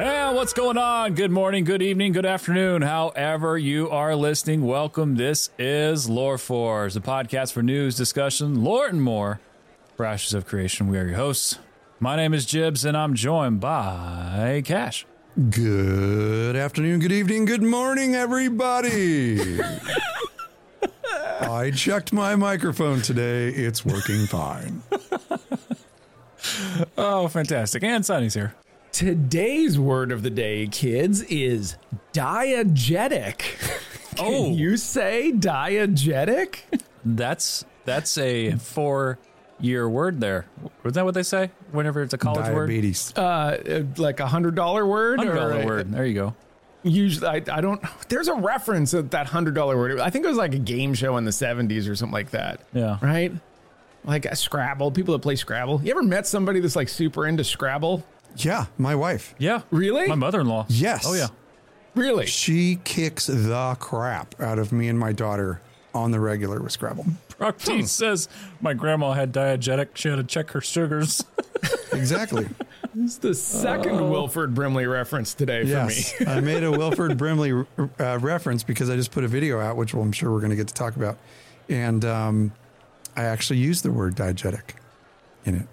Hey, what's going on? Good morning, good evening, good afternoon. However, you are listening, welcome. This is Loreforge, a podcast for news, discussion, lore, and more. For of Creation, we are your hosts. My name is Jibs, and I'm joined by Cash. Good afternoon, good evening, good morning, everybody. I checked my microphone today. It's working fine. Oh, fantastic. And Sonny's here. Today's word of the day, kids, is diegetic. Can Oh. you say diegetic? That's that's a four year word there. Was that what they say? Whenever it's a college word? Diabetes. Uh, like a hundred dollar word, word? $100 a- word. There you go. Usually, I, I don't. There's a reference at that hundred dollar word. I think it was like a game show in the '70s or something like that. Yeah. right. Like a Scrabble. People that play Scrabble. You ever met somebody that's like super into Scrabble? Yeah, my wife. Yeah. Really? My mother in law. Yes. Oh, yeah. Really? She kicks the crap out of me and my daughter on the regular with Scrabble. Proctine says my grandma had diegetic. She had to check her sugars. Exactly. It's the second Wilford Brimley reference today for yes. me. I made a Wilford Brimley uh, reference because I just put a video out, which I'm sure we're going to get to talk about. And um, I actually used the word diegetic in it.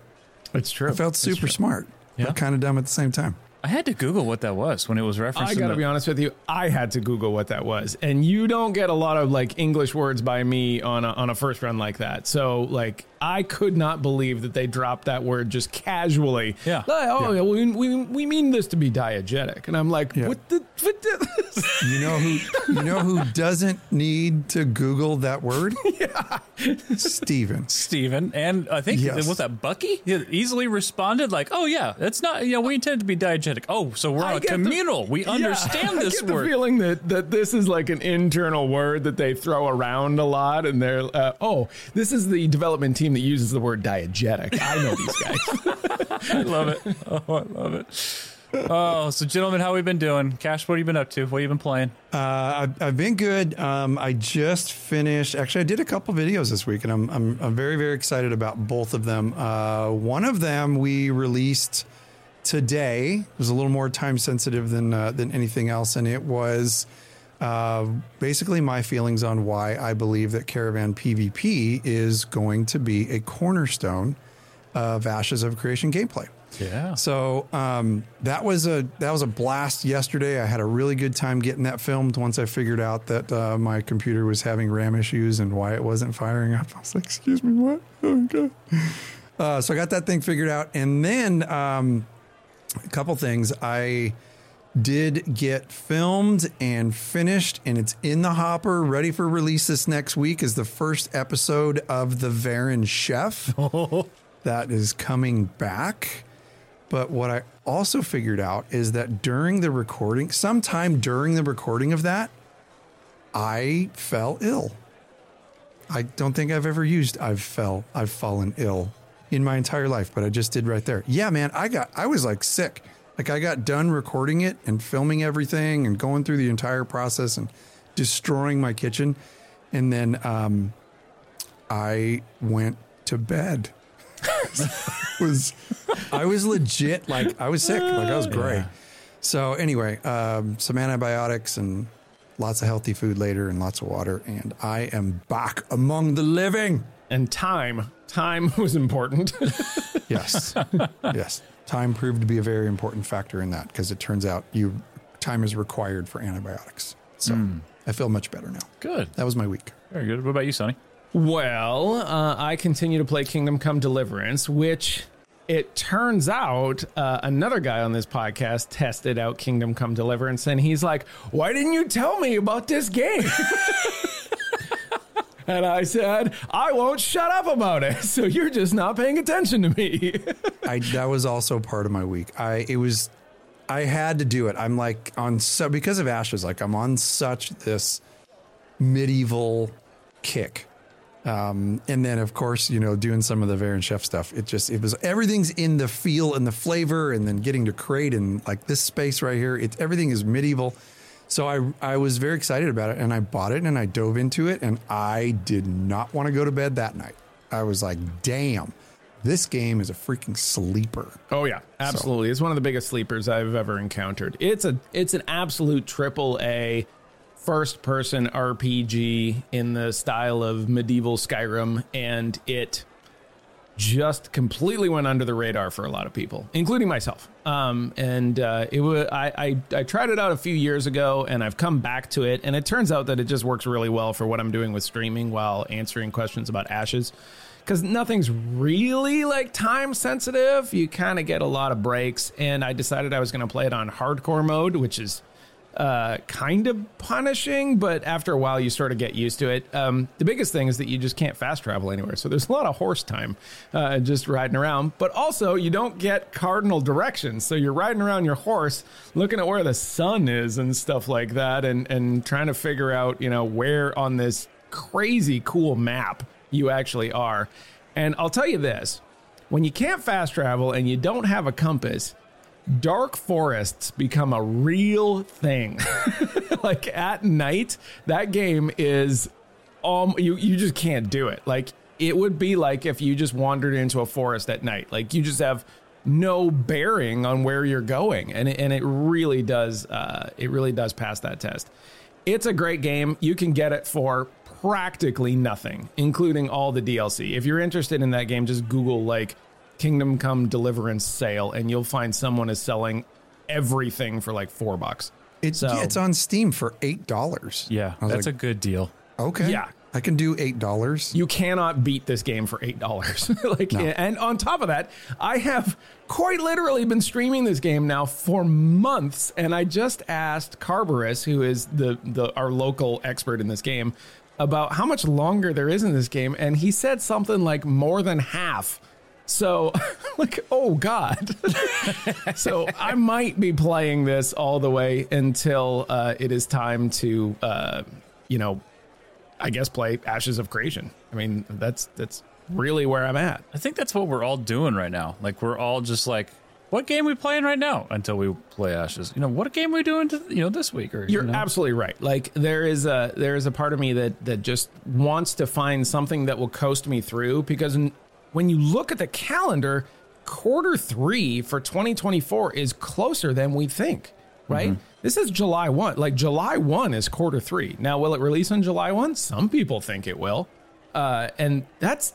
It's true. I felt super smart, Yeah. but kind of dumb at the same time. I had to Google what that was when it was referenced. I got to the- be honest with you. I had to Google what that was, and you don't get a lot of like English words by me on a, on a first run like that. So like, I could not believe that they dropped that word just casually. Yeah. Like, oh, yeah. we, we we mean this to be diegetic, and I'm like, Yeah. what the what the? You know who you know who doesn't need to Google that word? Yeah. Steven. Steven, and I think Yes. was that Bucky? He easily responded like, "Oh yeah, that's not. You know, we intend to be diegetic. Oh, so we're I on a get the- communal. we Yeah, understand I this get word." The feeling that that this is like an internal word that they throw around a lot, and they're uh, oh, this is the development team that uses the word diegetic. I know these guys. I love it. Oh, I love it. Oh, so gentlemen, how we been doing? Cash, what have you been up to? What have you been playing? Uh, I've, I've been good. Um, I just finished. Actually, I did a couple videos this week, and I'm, I'm I'm very very excited about both of them. Uh, one of them we released today. It was a little more time sensitive than uh, than anything else, and it was uh, basically my feelings on why I believe that Caravan PvP is going to be a cornerstone of Ashes of Creation gameplay. Yeah. So um, that was a that was a blast yesterday. I had a really good time getting that filmed. Once I figured out that uh, my computer was having RAM issues and why it wasn't firing up, I was like, "Excuse me, what?" Oh, God. Uh, so I got that thing figured out, and then um, a couple things. I did get filmed and finished, and it's in the hopper, ready for release this next week. Is the first episode of the Varen Chef oh. that is coming back. But what I also figured out is that during the recording, sometime during the recording of that, I fell ill. I don't think I've ever used I've fell I've fallen ill in my entire life, but I just did right there. Yeah, man, I got I was like sick. Like I got done recording it and filming everything and going through the entire process and destroying my kitchen. And then um I went to bed. was I was legit like I was sick, like I was gray. So anyway, um, some antibiotics and lots of healthy food later and lots of water, and I am back among the living. And time, time was important. Yes, yes. Time proved to be a very important factor in that because it turns out you time is required for antibiotics. So I feel much better now. Good. That was my week. Very good. What about you, Sonny? Well, uh, I continue to play Kingdom Come Deliverance, which it turns out uh, another guy on this podcast tested out Kingdom Come Deliverance, and he's like, "Why didn't you tell me about this game?" and I said, "I won't shut up about it. So you're just not paying attention to me." I that was also part of my week. I it was I had to do it. I'm like on so because of Ashes, like I'm on such this medieval kick. Um, and then of course, you know, doing some of the Varen Chef stuff. It just it was everything's in the feel and the flavor, and then getting to create in like this space right here. It's everything is medieval. So I I was very excited about it, and I bought it and I dove into it, and I did not want to go to bed that night. I was like, damn, This game is a freaking sleeper. Oh yeah, absolutely. It's one of the biggest sleepers I've ever encountered. It's a it's an absolute triple A first person RPG in the style of medieval Skyrim and it just completely went under the radar for a lot of people, including myself. Um, and uh, it was I, I I tried it out a few years ago, and I've come back to it, and it turns out that it just works really well for what I'm doing with streaming while answering questions about ashes. Because nothing's really like time sensitive. You kind of get a lot of breaks, and I decided I was going to play it on hardcore mode, which is uh, kind of punishing, but after a while you sort of get used to it. Um, the biggest thing is that you just can't fast travel anywhere, so there's a lot of horse time uh, just riding around. But also you don't get cardinal directions, so you're riding around your horse, looking at where the sun is and stuff like that, and and trying to figure out you know where on this crazy cool map you actually are. And I'll tell you this: when you can't fast travel and you don't have a compass dark forests become a real thing. like at night, that game is um you you just can't do it. Like it would be like if you just wandered into a forest at night. Like you just have no bearing on where you're going and it, and it really does uh it really does pass that test. It's a great game. You can get it for practically nothing, including all the DLC. If you're interested in that game, just Google like Kingdom Come Deliverance sale, and you'll find someone is selling everything for like four bucks. It's So- it's on Steam for eight dollars. Yeah, that's like, a good deal. okay. Yeah. I can do eight dollars. You cannot beat this game for eight dollars. like, and on top of that, I have quite literally been streaming this game now for months, and I just asked Carberus, who is the the our local expert in this game, about how much longer there is in this game, and he said something like more than half. So, like, oh god. so I might be playing this all the way until uh, it is time to, uh, you know, I guess play Ashes of Creation. I mean, that's that's really where I'm at. I think that's what we're all doing right now. Like we're all just like, what game we playing right now until we play Ashes. You know, what game we doing to, you know this week or You're you know? absolutely right. Like there is a there is a part of me that that just wants to find something that will coast me through because when you look at the calendar, quarter 3 for 2024 is closer than we think, right? This is July 1. Like July 1 is quarter 3. Now will it release on July 1? Some people think it will. Uh, and that's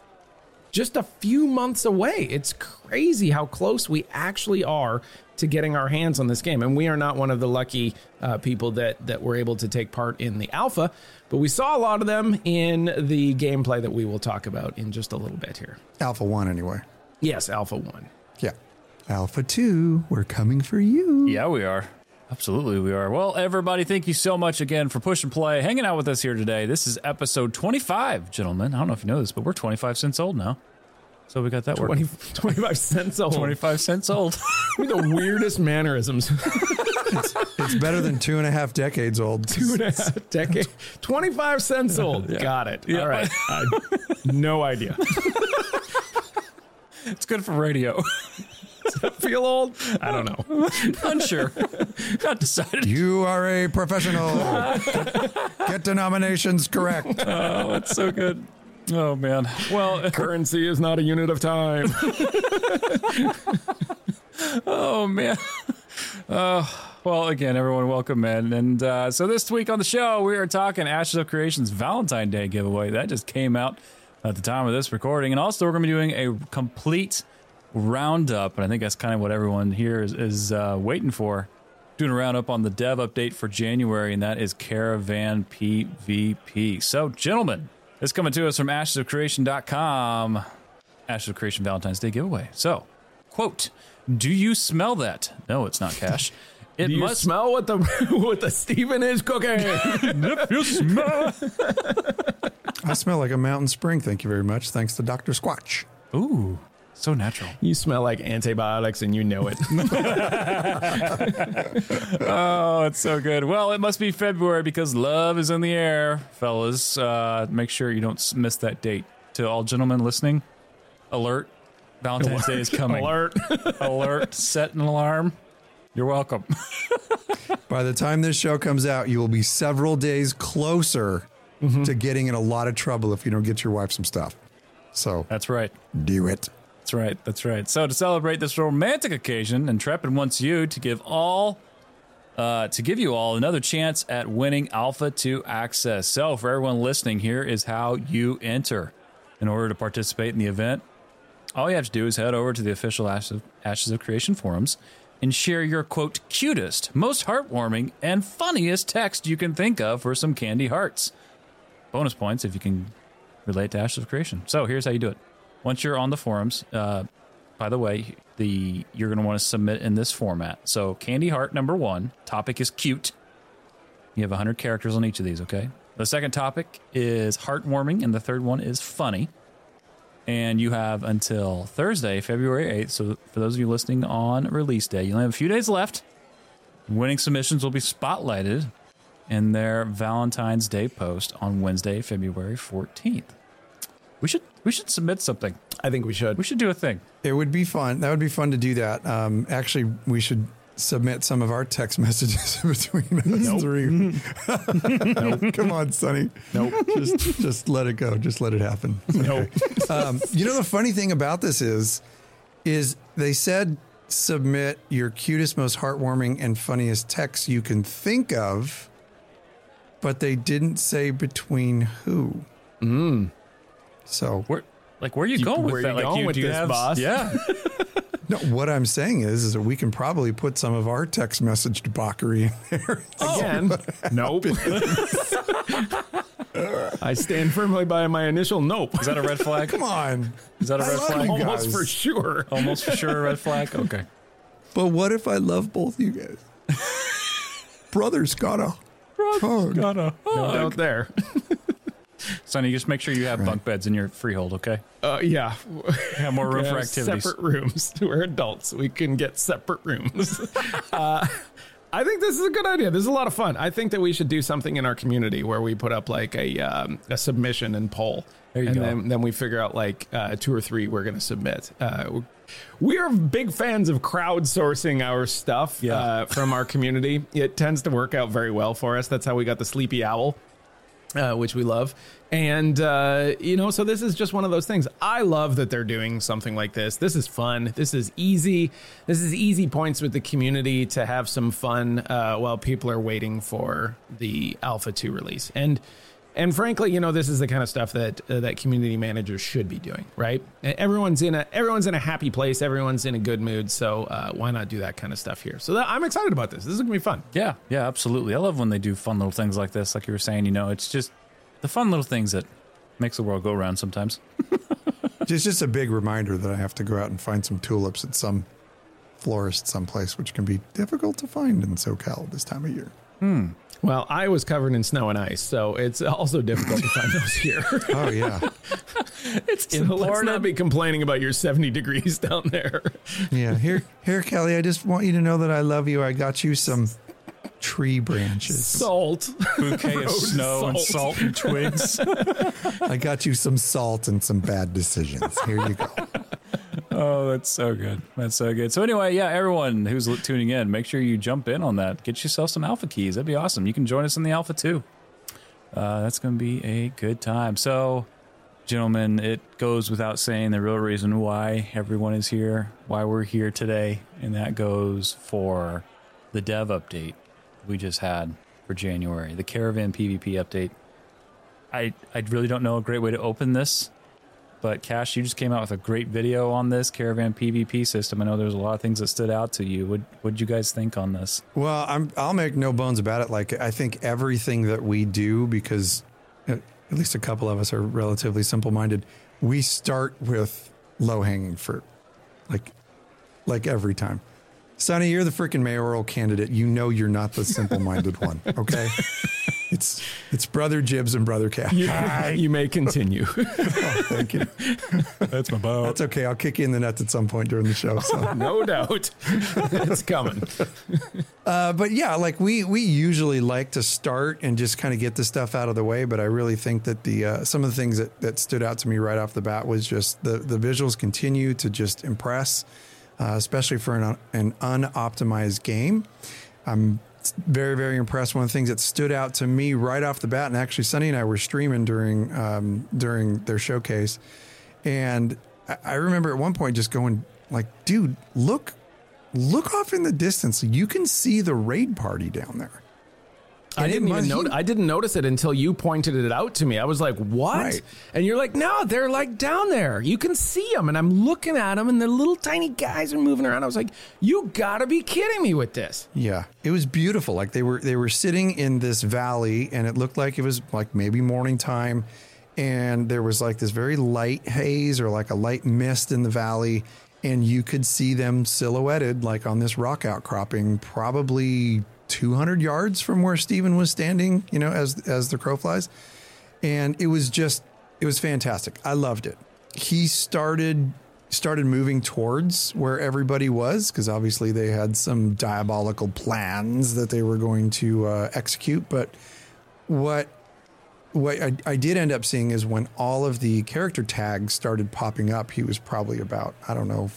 just a few months away. It's crazy how close we actually are to getting our hands on this game. And we are not one of the lucky uh, people that that were able to take part in the alpha, but we saw a lot of them in the gameplay that we will talk about in just a little bit here. Alpha one anyway. Yes, alpha one. Yeah. Alpha two, we're coming for you. Yeah, we are. Absolutely, we are. Well, everybody, thank you so much again for push and play, hanging out with us here today. This is episode 25, gentlemen. I don't know if you know this, but we're 25 cents old now. So we got that 20, working. 25 cents old. 25 cents old. With the weirdest mannerisms. It's better than two and a half decades old. Two and a half decades. 25 cents old. Got it. Yeah. All right. I, no idea. it's good for radio. Feel old? I don't know. Unsure. Not decided. You are a professional. Get denominations correct. Oh, that's so good. Oh, man. Well, Currency is not a unit of time. Oh man. Uh, well, again, everyone, welcome in. And uh, so this week on the show, we are talking Ashes of Creation's Valentine Day giveaway. That just came out at the time of this recording. And also, we're going to be doing a complete roundup. And I think that's kind of what everyone here is, is uh, waiting for. Doing a roundup on the dev update for January, and that is Caravan PvP. So, gentlemen, it's coming to us from ashesofcreation.com. Ashes of Creation Valentine's Day giveaway. So, quote, do you smell that? No, it's not cash. It Do you must smell what the what the Steven is cooking? if you smell. I smell like a mountain spring. Thank you very much. Thanks to Dr. Squatch. Ooh, so natural. you smell like antibiotics and you know it. Oh, it's so good. Well, it must be February because love is in the air, fellas. Uh, make sure you don't miss that date. To all gentlemen listening, alert. Valentine's Day is coming. Alert. Alert. Set an alarm. You're welcome. By the time this show comes out, you will be several days closer to getting in a lot of trouble if you don't get your wife some stuff. So That's right. do it. That's right. That's right. So to celebrate this romantic occasion, Intrepid wants you to give all uh, to give you all another chance at winning Alpha 2 access. So for everyone listening, here is how you enter. In order to participate in the event, all you have to do is head over to the official Ashes of, Ashes of Creation forums and share your quote cutest, most heartwarming, and funniest text you can think of for some candy hearts. Bonus points if you can relate to Ashes of Creation. So here's how you do it. Once you're on the forums, uh, by the way, the you're going to want to submit in this format. So candy heart number one topic is cute. You have 100 characters on each of these. Okay. The second topic is heartwarming, and the third one is funny. And you have until Thursday, February 8th. So for those of you listening on release day, you only have a few days left. Winning submissions will be spotlighted in their Valentine's Day post on Wednesday, February 14th. We should we should submit something. I think we should. We should do a thing. It would be fun. That would be fun to do that. Um, actually, we should submit some of our text messages between us Nope. three. Come on, Sonny. Nope. Just, just let it go. Just let it happen. Nope. Um, you know the funny thing about this is, is they said submit your cutest, most heartwarming, and funniest text you can think of, but they didn't say between who. Mm. So Where like where are you, going with where that? you like going with do you this, have, boss? Yeah. no, what I'm saying is, is that we can probably put some of our text message debauchery in there. Oh. Again, nope. I stand firmly by my initial nope. Is that a red flag? Come on. Is that a I red flag? you Almost guys. for sure. Almost for sure a red flag. Okay. But what if I love both you guys? Brothers gotta. hug. Gotta. Out there. Sonny, just make sure you have bunk beds in your freehold, okay? Uh, yeah. Have more room for activities. Separate rooms. We're adults. We can get separate rooms. uh, I think this is a good idea. This is a lot of fun. I think that we should do something in our community where we put up like a um, a submission and poll. There you and go. Then, then we figure out like uh, two or three we're going to submit. Uh, we are big fans of crowdsourcing our stuff Yeah. uh, from our community. It tends to work out very well for us. That's how we got the Sleepy Owl uh, which we love. And, uh, you know, so this is just one of those things. I love that they're doing something like this. This is fun. This is easy. This is easy points with the community to have some fun uh, while people are waiting for the Alpha 2 release. And, and frankly, you know, this is the kind of stuff that uh, that community managers should be doing, right? Everyone's in a everyone's in a happy place. Everyone's in a good mood. So uh, why not do that kind of stuff here? So that, I'm excited about this. This is gonna be fun. Yeah, yeah, absolutely. I love when they do fun little things like this. Like you were saying, you know, it's just the fun little things that makes the world go around sometimes. It's just a big reminder that I have to go out and find some tulips at some florist someplace, which can be difficult to find in SoCal this time of year. Hmm. Well, I was covered in snow and ice, so it's also difficult to find those here. Oh yeah, It's So let's not be complaining about your 70 degrees down there. yeah. Here, here, Kelly. I just want you to know that I love you. I got you some tree branches. Salt. bouquet of Road snow and salt. salt and twigs. I got you some salt and some bad decisions. Here you go. Oh, that's so good. That's so good. So anyway, yeah, everyone who's tuning in, make sure you jump in on that. Get yourself some alpha keys. That'd be awesome. You can join us in the alpha too. Uh, that's going to be a good time. So, gentlemen, it goes without saying the real reason why everyone is here, why we're here today, and that goes for the dev update we just had for January, the Caravan PvP update. I I really don't know a great way to open this, but Cash, you just came out with a great video on this Caravan PvP system. I know there's a lot of things that stood out to you. What what'd you guys think on this? Well, I'm, I'll make no bones about it. Like, I think everything that we do, because at at least a couple of us are relatively simple minded, we start with low hanging fruit. Like, like every time. Sonny, you're the freaking mayoral candidate. You know you're not the simple minded one. Okay. It's it's brother Jibs and brother Cash. You, you may continue. Oh, thank you. That's my boat. That's okay. I'll kick you in the nuts at some point during the show. So. no doubt. it's coming. Uh, but yeah, like we we usually like to start and just kind of get the stuff out of the way. But I really think that the uh, some of the things that, that stood out to me right off the bat was just the the visuals continue to just impress, uh, especially for an an unoptimized game. I'm very very impressed. One of the things that stood out to me right off the bat, and actually Sonny and I were streaming during um, during their showcase, and I, I remember at one point just going like, dude, look, look off in the distance. You can see the raid party down there. I didn't even notice. I didn't notice it until you pointed it out to me. I was like, "What?" Right. And you're like, "No, they're like down there. You can see them." And I'm looking at them, and the little tiny guys are moving around. I was like, "You gotta be kidding me with this!" Yeah, it was beautiful. Like they were they were sitting in this valley, and it looked like it was like maybe morning time, and there was like this very light haze or like a light mist in the valley, and you could see them silhouetted like on this rock outcropping, probably 200 yards from where Steven was standing. You know, as as the crow flies, and it was just it was fantastic. I loved it. He started started moving towards where everybody was because obviously they had some diabolical plans that they were going to uh, execute. But what what I, I did end up seeing is when all of the character tags started popping up, he was probably about I don't know,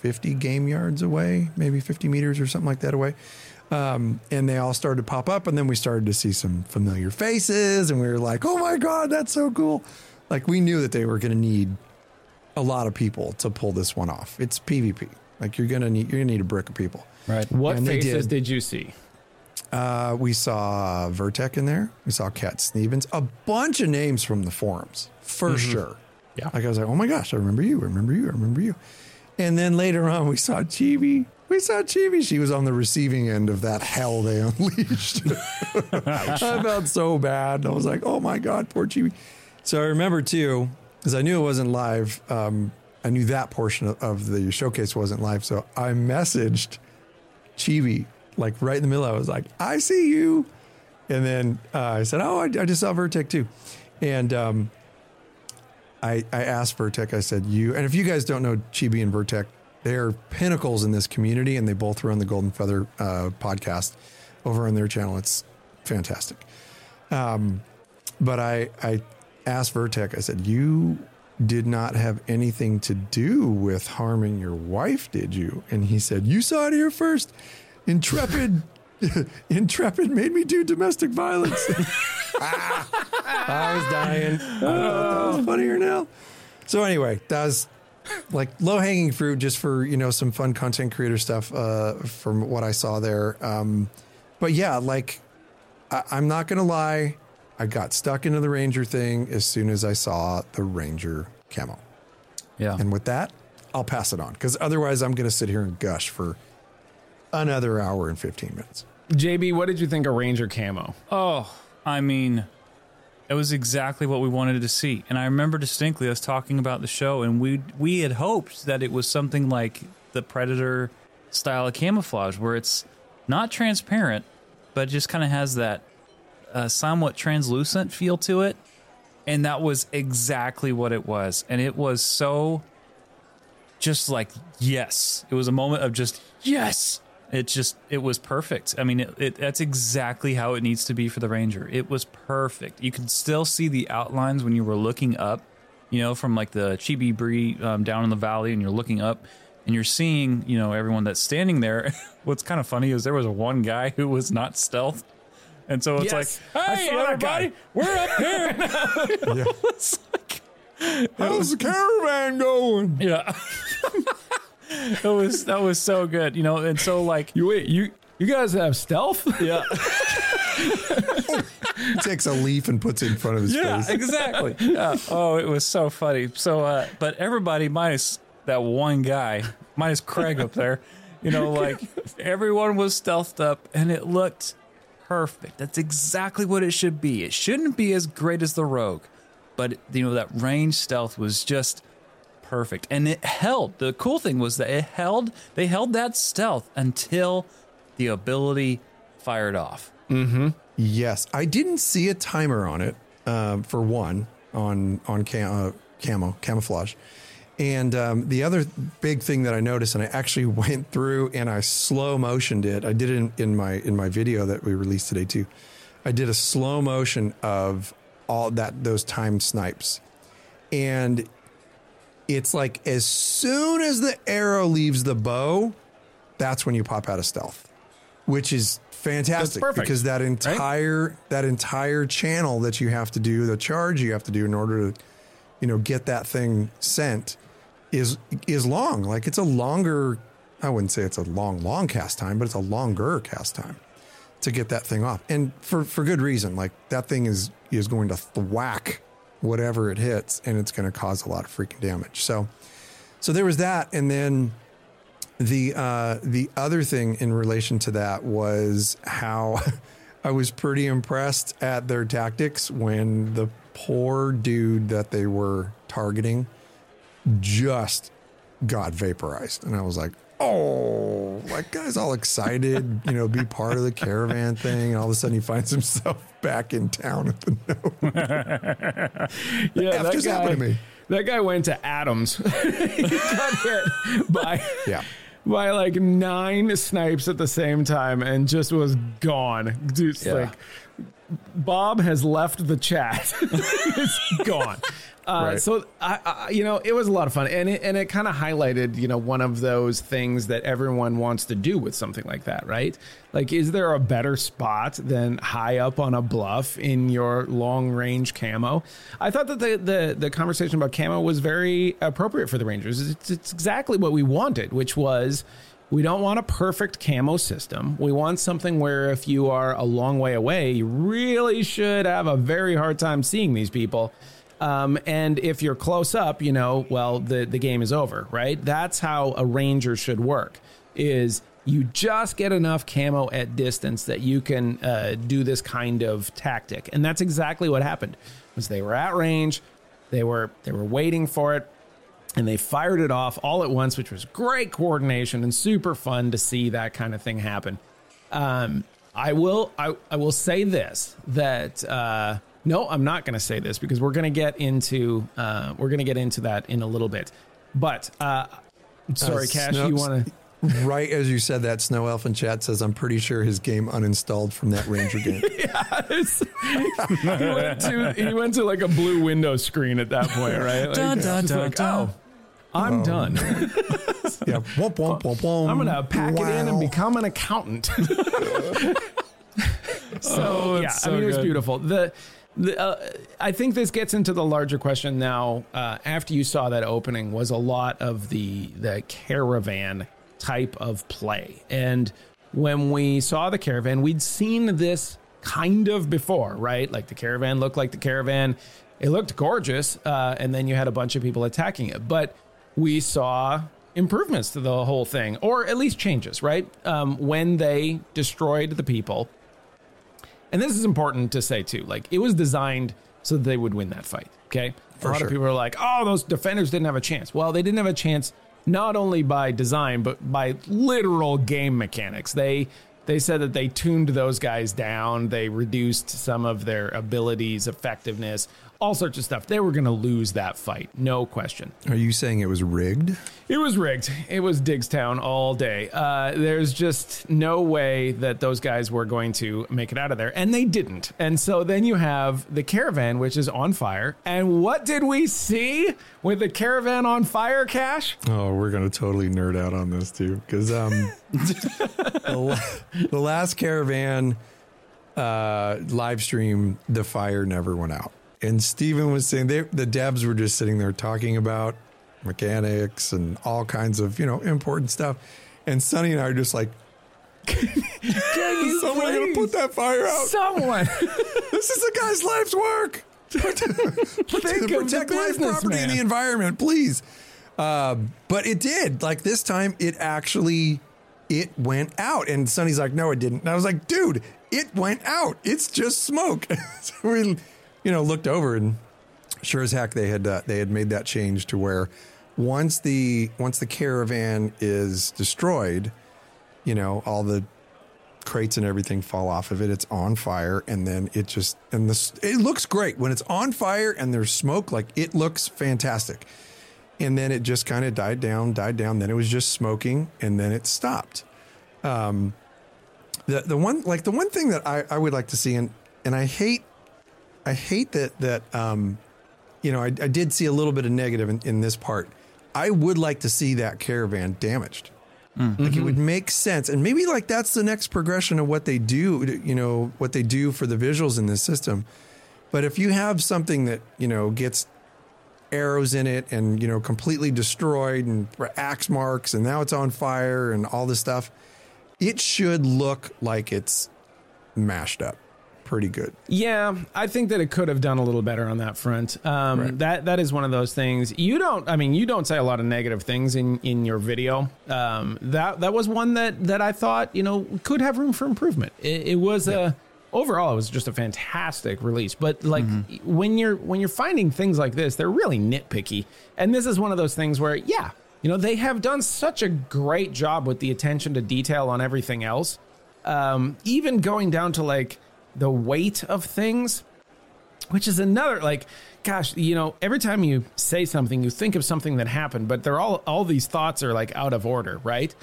fifty game yards away, maybe fifty meters or something like that away. Um, and they all started to pop up, and then we started to see some familiar faces, and we were like, "Oh my god, that's so cool!" Like we knew that they were going to need a lot of people to pull this one off. It's PvP. Like you're gonna need you're gonna need a brick of people. Right. What And faces did. did. you see? Uh, we saw Vertec in there. We saw Cat Stevens. A bunch of names from the forums for sure. Yeah. Like I was like, oh my gosh, I remember you. I remember you. I remember you. And then later on, we saw Chibi. We saw Chibi. She was on the receiving end of that hell they unleashed. I felt so bad. I was like, oh my God, poor Chibi. So I remember too, because I knew it wasn't live. Um, I knew that portion of- the showcase wasn't live. So I messaged Chibi like right in the middle. I was like, I see you. And then uh, I said, Oh, I, I just saw Vertec too. And um, I, I asked Vertec, I said, You, and if you guys don't know Chibi and Vertec, they're pinnacles in this community and they both run the Golden Feather uh, podcast over on their channel. It's fantastic. Um, but I, I asked Vertec, I said, You did not have anything to do with harming your wife, did you? And he said, You saw it here first. Intrepid. Intrepid made me do domestic violence. I was dying. I don't know if that was funnier now. So anyway, that was like low hanging fruit just for you know some fun content creator stuff uh, from what I saw there. Um, but yeah, like I, I'm not gonna lie, I got stuck into the ranger thing as soon as I saw the ranger camo, Yeah. and with that, I'll pass it on because otherwise I'm gonna sit here and gush for another hour and 15 minutes. JB, what did you think of Ranger camo? Oh, I mean, it was exactly what we wanted to see. And I remember distinctly us talking about the show, and we we had hoped that it was something like the Predator style of camouflage, where it's not transparent, but just kind of has that uh, somewhat translucent feel to it. And that was exactly what it was. And it was so just like yes it was a moment of just yes it just it was perfect. I mean it, it, that's exactly how it needs to be for the ranger. It was perfect. You could still see the outlines when you were looking up you know from like the chibi brie um, down in the valley and you're looking up and you're seeing you know everyone that's standing there. What's kind of funny is there was one guy who was not stealth. And so it's Yes, like hey everybody we're up here. It's like- How's the caravan going? yeah it was that was so good you know and so like You wait, you you guys have stealth? yeah He takes a leaf and puts it in front of his Yeah, face. exactly. Yeah. Oh, it was so funny. So, uh, but everybody minus that one guy, minus Craig up there, you know, like everyone was stealthed up and it looked perfect. That's exactly what it should be. It shouldn't be as great as the Rogue, but you know, that range stealth was just perfect. And it held. The cool thing was that it held, they held that stealth until the ability fired off. Mm-hmm. Yes, I didn't see a timer on it. Um, for one, on on cam- uh, camo camouflage, and um, the other big thing that I noticed, and I actually went through and I slow motioned it. I did it in, in my in my video that we released today too. I did a slow motion of all that those timed snipes, and it's like as soon as the arrow leaves the bow, that's when you pop out of stealth, which is fantastic perfect, because that entire that entire channel that you have to do, the charge you have to do in order to, you know, get that thing sent is is long. Like it's a longer. I wouldn't say it's a long, long cast time, but it's a longer cast time to get that thing off, and for for good reason. Like that thing is is going to thwack whatever it hits, and it's going to cause a lot of freaking damage. So, so there was that, and then the uh, the other thing in relation to that was how I was pretty impressed at their tactics when the poor dude that they were targeting just got vaporized, and I was like, oh, like guy's all excited, you know, be part of the caravan thing, and all of a sudden he finds himself back in town at the nose. Yeah, F just happened to me. That guy went to Adams. he got hit by Yeah. by like nine snipes at the same time and just was gone. Dude, Yeah. like Bob has left the chat. it's gone. Uh, Right. So I, I, you know, it was a lot of fun, and it and it kind of highlighted, you know, one of those things that everyone wants to do with something like that, right? Like, is there a better spot than high up on a bluff in your long range camo? I thought that the the, the conversation about camo was very appropriate for the Rangers. It's, it's exactly what we wanted, which was. We don't want a perfect camo system. We want something where if you are a long way away, you really should have a very hard time seeing these people. Um, and if you're close up, you know, well, the, the game is over, right? That's how a ranger should work is you just get enough camo at distance that you can uh, do this kind of tactic. And that's exactly what happened was they were at range, they were they were waiting for it, and they fired it off all at once, which was great coordination and super fun to see that kind of thing happen. Um, I will I, I will say this that uh, no, I'm not going to say this because we're going to get into uh, we're going to get into that in a little bit. But uh, sorry, Uh, Cash, Snow- you want to? Right as you said that, Snow Elf in chat says, I'm pretty sure his game uninstalled from that Ranger game. yes, he went to he went to like a blue window screen at that point, right? Like, Dun, dun, dun, like, dun. oh, I'm done. yeah. Womp, womp, womp, womp. I'm gonna pack it in and become an accountant. so Oh, yeah, it's I mean so it was beautiful. The, uh, I think this gets into the larger question now. Uh, after you saw that opening, was a lot of the the caravan type of play, and when we saw the caravan, we'd seen this kind of before, right? Like the caravan looked like the caravan. It looked gorgeous, uh, and then you had a bunch of people attacking it, but we saw improvements to the whole thing, or at least changes, right? Um, when they destroyed the people. And this is important to say too. Like it was designed so that they would win that fight. Okay. For a lot sure. of people are like, oh, those defenders didn't have a chance. Well, they didn't have a chance not only by design, but by literal game mechanics. They they said that they tuned those guys down. They reduced some of their abilities, effectiveness, all sorts of stuff. They were going to lose that fight, no question. Are you saying it was rigged? It was rigged. It was Diggstown all day. Uh, there's just no way that those guys were going to make it out of there, and they didn't. And so then you have the caravan, which is on fire. And what did we see with the caravan on fire, Cash? Oh, we're gonna totally nerd out on this too, because um, the, the last caravan uh, live stream, the fire never went out, and Steven was saying they, the devs were just sitting there talking about mechanics and all kinds of you know important stuff, and Sonny and I are just like, Can you someone gonna put that fire out? Someone This is a guy's life's work. think of the protect life, property, and the environment, please. Um, but it did. Like this time, it actually it went out, and Sonny's like, "No, it didn't." And I was like, "Dude, it went out. It's just smoke." so we, you know, looked over, and sure as heck, they had uh, they had made that change to where once the once the caravan is destroyed, you know, all the crates and everything fall off of it. It's on fire, and then it just and this it looks great when it's on fire and there's smoke. Like it looks fantastic, and then it just kind of died down, died down. Then it was just smoking, and then it stopped. Um, the the one like the one thing that I, I would like to see, and and I hate I hate that that um, you know I, I did see a little bit of negative in, in this part. I would like to see that caravan damaged. Like it would make sense, and maybe like that's the next progression of what they do. You know what they do for the visuals in this system. But if you have something that you know gets arrows in it and you know completely destroyed and axe marks and now it's on fire and all this stuff it should look like it's mashed up pretty good Yeah, I think that it could have done a little better on that front. Um, Right. That that is one of those things. You don't. I mean, you don't say a lot of negative things in in your video. Um, that that was one that that I thought you know could have room for improvement. It, it was a overall it was just a fantastic release. But like when you're when you're finding things like this, they're really nitpicky. And this is one of those things where yeah, you know they have done such a great job with the attention to detail on everything else. Um, even going down to like the weight of things which is another like gosh you know every time you say something you think of something that happened but they're all all these thoughts are like out of order right?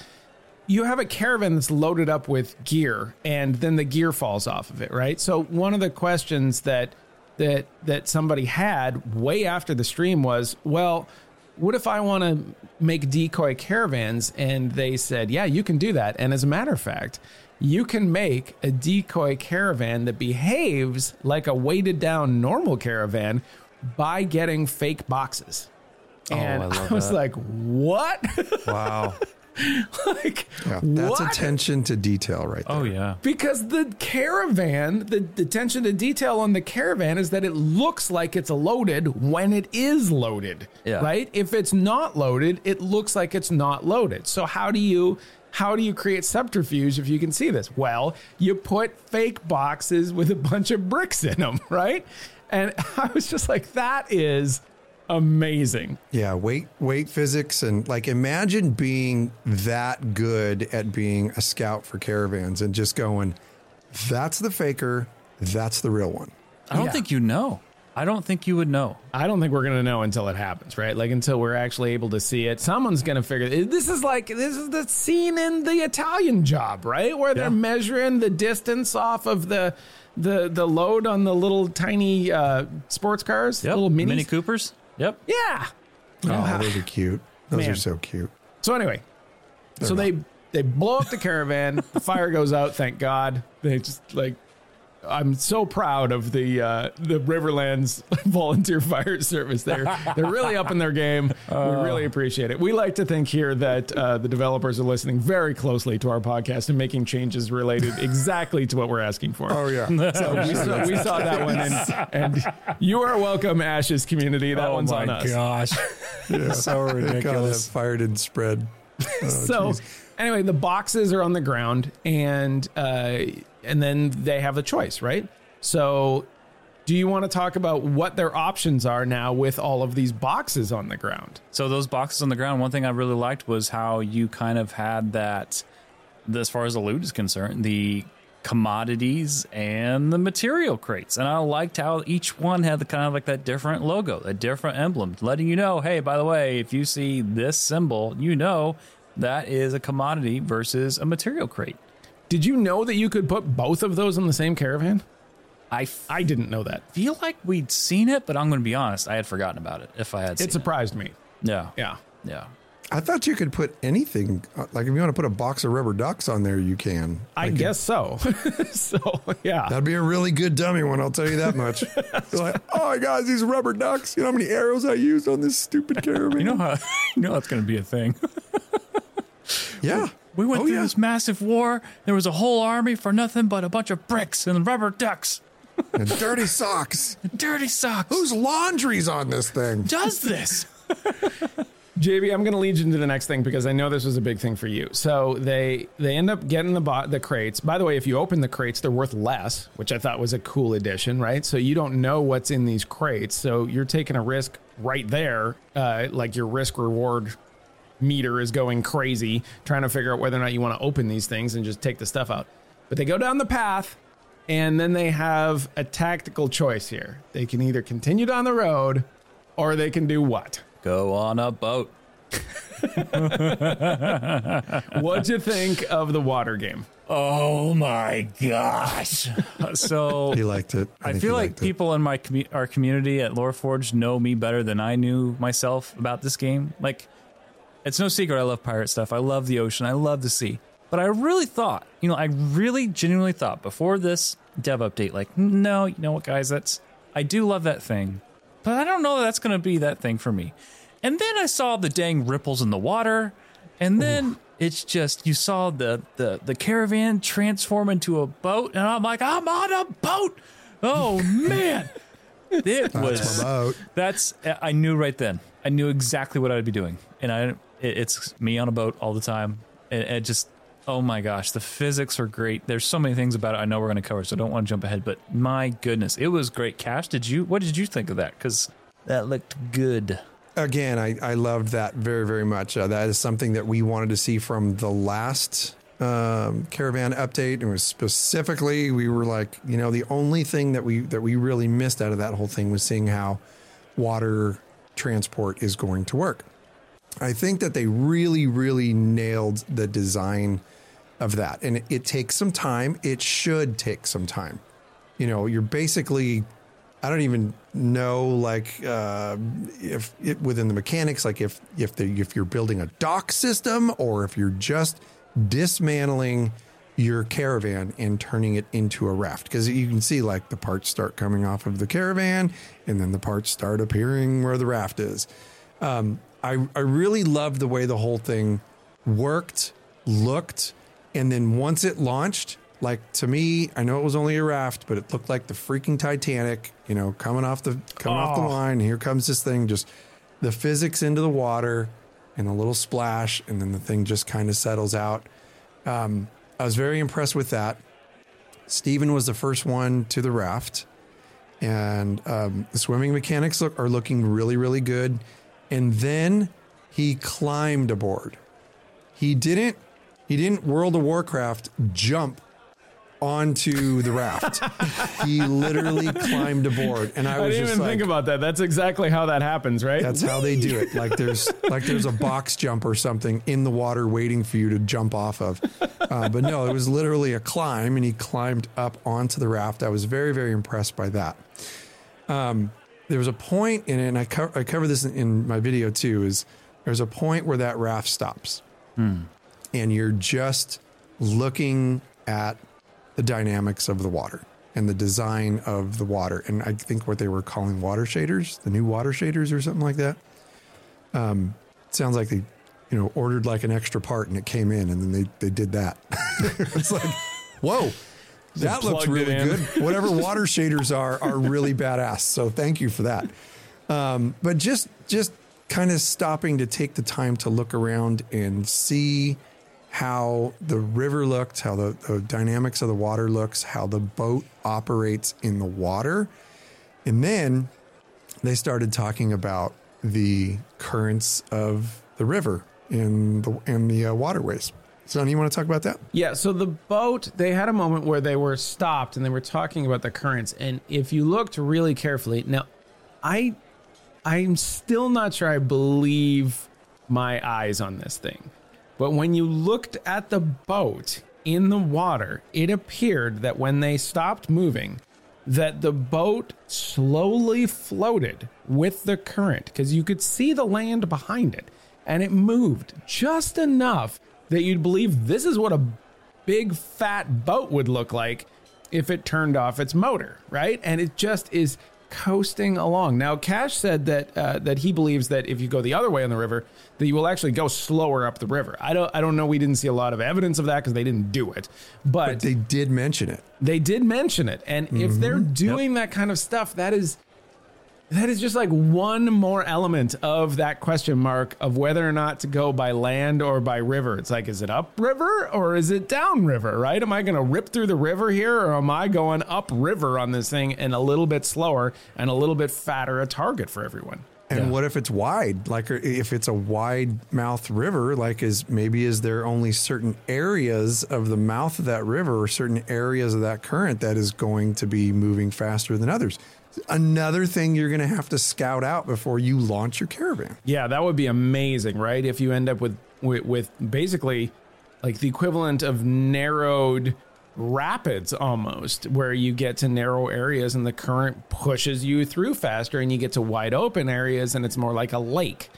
You have a caravan that's loaded up with gear and then the gear falls off of it right? So one of the questions that that that somebody had way after the stream was well what if i want to make decoy caravans? And they said yeah you can do that. And as a matter of fact you can make a decoy caravan that behaves like a weighted down normal caravan by getting fake boxes oh, and I I, love was that. like, "What? Wow. like, yeah, that's what? attention to detail right there Oh yeah. Because the caravan, the, the attention to detail on the caravan is that it looks like it's loaded when it is loaded. Yeah. Right? If it's not loaded, it looks like it's not loaded. So how do you how do you create subterfuge if you can see this? Well, you put fake boxes with a bunch of bricks in them, right? And I was just like, that is amazing. Yeah, weight weight physics and like imagine being that good at being a scout for caravans and just going, that's the faker, that's the real one. I don't Yeah. think you know. I don't think you would know. I don't think we're going to know until it happens, right? Like until we're actually able to see it. Someone's going to figure this is like this is the scene in the Italian job, right? Where they're Yeah. measuring the distance off of the the the load on the little tiny uh, sports cars, Yep. little minis. Mini Coopers. Yep. yeah. Oh, those are cute. Those Man. are so cute. So anyway, so they they blow up the caravan. the fire goes out. Thank God. They just like. I'm so proud of the uh, the Riverlands volunteer fire service. They're they're really up in their game. we really appreciate it. We like to think here that uh, the developers are listening very closely to our podcast and making changes related exactly to what we're asking for. Oh yeah. So we saw, we saw that one, and, and you are welcome, Ashes community. That oh one's on us. Oh my gosh. so God, ridiculous. fire didn't spread. Oh, so geez. anyway, the boxes are on the ground, and uh, and then they have the choice, right? So, do you want to talk about what their options are now with all of these boxes on the ground? So those boxes on the ground, one thing I really liked was how you kind of had that, as far as the loot is concerned, the commodities and the material crates. And I liked how each one had the kind of like that different logo, a different emblem, letting you know, hey, by the way, if you see this symbol, you know that is a commodity versus a material crate. Did you know that you could put both of those on the same caravan? I f- I didn't know that. feel like we'd seen it, but I'm going to be honest, I had forgotten about it. If I had, seen It surprised me. yeah, Yeah. yeah. I thought you could put anything. uh, Like if you want to put a box of rubber ducks on there, you can. I Like, guess so. so, yeah. That'd be a really good dummy one, I'll tell you that much. You're like, oh, guys, these rubber ducks. You know how many arrows I used on this stupid caravan? You know how you know that's going to be a thing. yeah. We went Oh, through yeah. this massive war. There was a whole army for nothing but a bunch of bricks and rubber ducks. And dirty socks. And Dirty socks. Whose laundry's on this thing? does this? JB, I'm going to lead you into the next thing because I know this was a big thing for you. So they they end up getting the bo- the crates. By the way, if you open the crates, they're worth less, which I thought was a cool addition, right? So you don't know what's in these crates, so you're taking a risk right there, uh, like your risk reward meter is going crazy, trying to figure out whether or not you want to open these things and just take the stuff out. But they go down the path, and then they have a tactical choice here. They can either continue down the road, or they can do what? Go on a boat. What'd you think of the water game? Oh my gosh. Uh, so He liked it. I think feel like liked it. people in my commu- our community at Loreforge know me better than I knew myself about this game. Like, it's no secret I love pirate stuff. I love the ocean. I love the sea. But I really thought, you know, I really genuinely thought before this dev update, like, no, you know what, guys, that's I do love that thing, but I don't know that that's going to be that thing for me. And then I saw the dang ripples in the water, and then it's just you saw the the the caravan transform into a boat, and I'm like, I'm on a boat. Oh man, it was my boat. that's I knew right then. I knew exactly what I'd be doing, and I it, it's me on a boat all the time. And it just oh my gosh, the physics are great. There's so many things about it I know we're going to cover, so I don't want to jump ahead. But my goodness, it was great. Cash, did you? What did you think of that? Because that looked good. Again, I, I loved that very, very much. Uh, that is something that we wanted to see from the last um, caravan update. It was specifically we were like, you know, the only thing that we that we really missed out of that whole thing was seeing how water transport is going to work. I think that they really, really nailed the design of that, and it, it takes some time. It should take some time. You know, you're basically I don't even know like uh, if it, within the mechanics, like if if the, if you're building a dock system or if you're just dismantling your caravan and turning it into a raft because you can see like the parts start coming off of the caravan and then the parts start appearing where the raft is. Um, I I really loved the way the whole thing worked, looked, and then once it launched, like to me, I know it was only a raft, but it looked like the freaking Titanic, you know, coming off the coming off the Oh. line. Here comes this thing, just the physics into the water and a little splash, and then the thing just kind of settles out. Um, I was very impressed with that. Steven was the first one to the raft, and um, the swimming mechanics look, are looking really, really good. And then he climbed aboard. He didn't. He didn't World of Warcraft jump onto the raft. he literally climbed aboard, and I I was didn't even like, think about that. That's exactly how that happens, right? that's how they do it. Like there's like there's a box jump or something in the water waiting for you to jump off of. Uh, but no, it was literally a climb, and he climbed up onto the raft. I was very very impressed by that. Um, there was a point in it, and I, co- I cover this in, in my video too. Is there's a point where that raft stops, and you're just looking at the dynamics of the water and the design of the water. And I think what they were calling water shaders, the new water shaders or something like that. Um, it sounds like they, you know, ordered like an extra part and it came in and then they, they did that. it's like, whoa, that looks really good. Whatever water shaders are, are really badass. So thank you for that. Um, but just, just kind of stopping to take the time to look around and see how the river looked, how the, the dynamics of the water looks, how the boat operates in the water. And then they started talking about the currents of the river in the in the uh, waterways. Son, you want to talk about that? Yeah, so the boat, they had a moment where they were stopped and they were talking about the currents. And if you looked really carefully, now I I'm still not sure I believe my eyes on this thing. But when you looked at the boat in the water, it appeared that when they stopped moving, that the boat slowly floated with the current because you could see the land behind it and it moved just enough that you'd believe this is what a big fat boat would look like if it turned off its motor, right? And it just is coasting along. Now, Cash said that uh, that he believes that if you go the other way on the river, that you will actually go slower up the river. I don't I don't know. We didn't see a lot of evidence of that because they didn't do it, but, But they did mention it. they did mention it. And if they're doing that kind of stuff, that is that is just like one more element of that question mark of whether or not to go by land or by river. It's like, is it upriver or is it downriver, right? Am I going to rip through the river here or am I going upriver on this thing and a little bit slower and a little bit fatter a target for everyone? And what if it's wide? Like uh, if it's a wide mouth river, like is maybe is there only certain areas of the mouth of that river or certain areas of that current that is going to be moving faster than others? Another thing you're going to have to scout out before you launch your caravan. Yeah, that would be amazing, right? If you end up with with, with basically like the equivalent of narrowed rapids almost where you get to narrow areas and the current pushes you through faster and you get to wide open areas and it's more like a lake.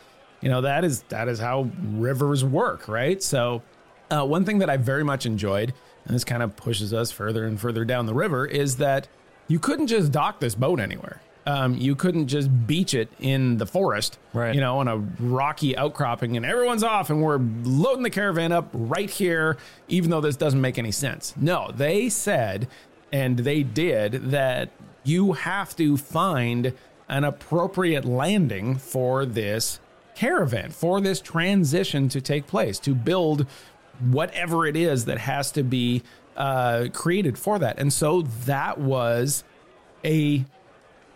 You know, that is that is how rivers work, right? So, uh, one thing that I very much enjoyed, and this kind of pushes us further and further down the river, is that you couldn't just dock this boat anywhere. Um, you couldn't just beach it in the forest, Right. you know, on a rocky outcropping, and everyone's off, and we're loading the caravan up right here, even though this doesn't make any sense. No, they said, and they did, that you have to find an appropriate landing for this caravan, for this transition to take place, to build whatever it is that has to be uh, created for that. And so that was a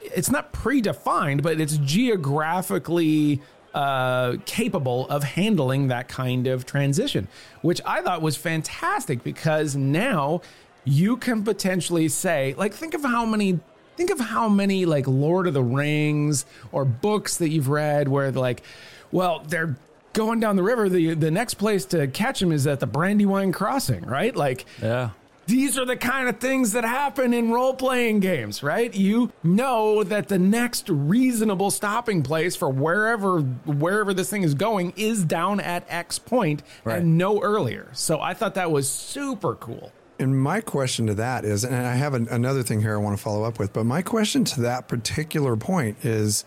it's not predefined, but it's geographically uh, capable of handling that kind of transition, which I thought was fantastic because now you can potentially say, like, think of how many. Think of how many like Lord of the Rings or books that you've read where like, well, they're going down the river. The the next place to catch them is at the Brandywine Crossing, right? Like, Yeah. these are the kind of things that happen in role playing games, right? You know that the next reasonable stopping place for wherever wherever this thing is going is down at X point Right. and no earlier. So I thought that was super cool. And my question to that is, and I have an, another thing here I want to follow up with, but my question to that particular point is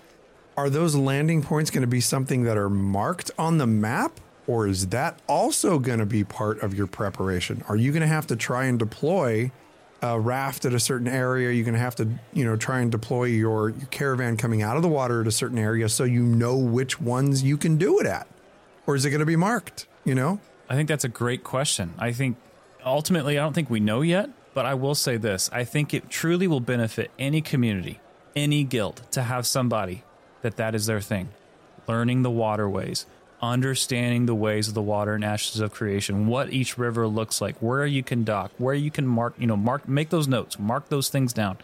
are those landing points going to be something that are marked on the map? Or is that also going to be part of your preparation? Are you going to have to try and deploy a raft at a certain area? You're going to have to, you know, try and deploy your, your caravan coming out of the water at a certain area so you know which ones you can do it at? Or is it going to be marked? You know? I think that's a great question. I think ultimately, I don't think we know yet, but I will say this. I think it truly will benefit any community, any guild to have somebody that that is their thing. Learning the waterways, understanding the ways of the water and ashes of creation, what each river looks like, where you can dock, where you can mark, you know, mark, make those notes, mark those things down.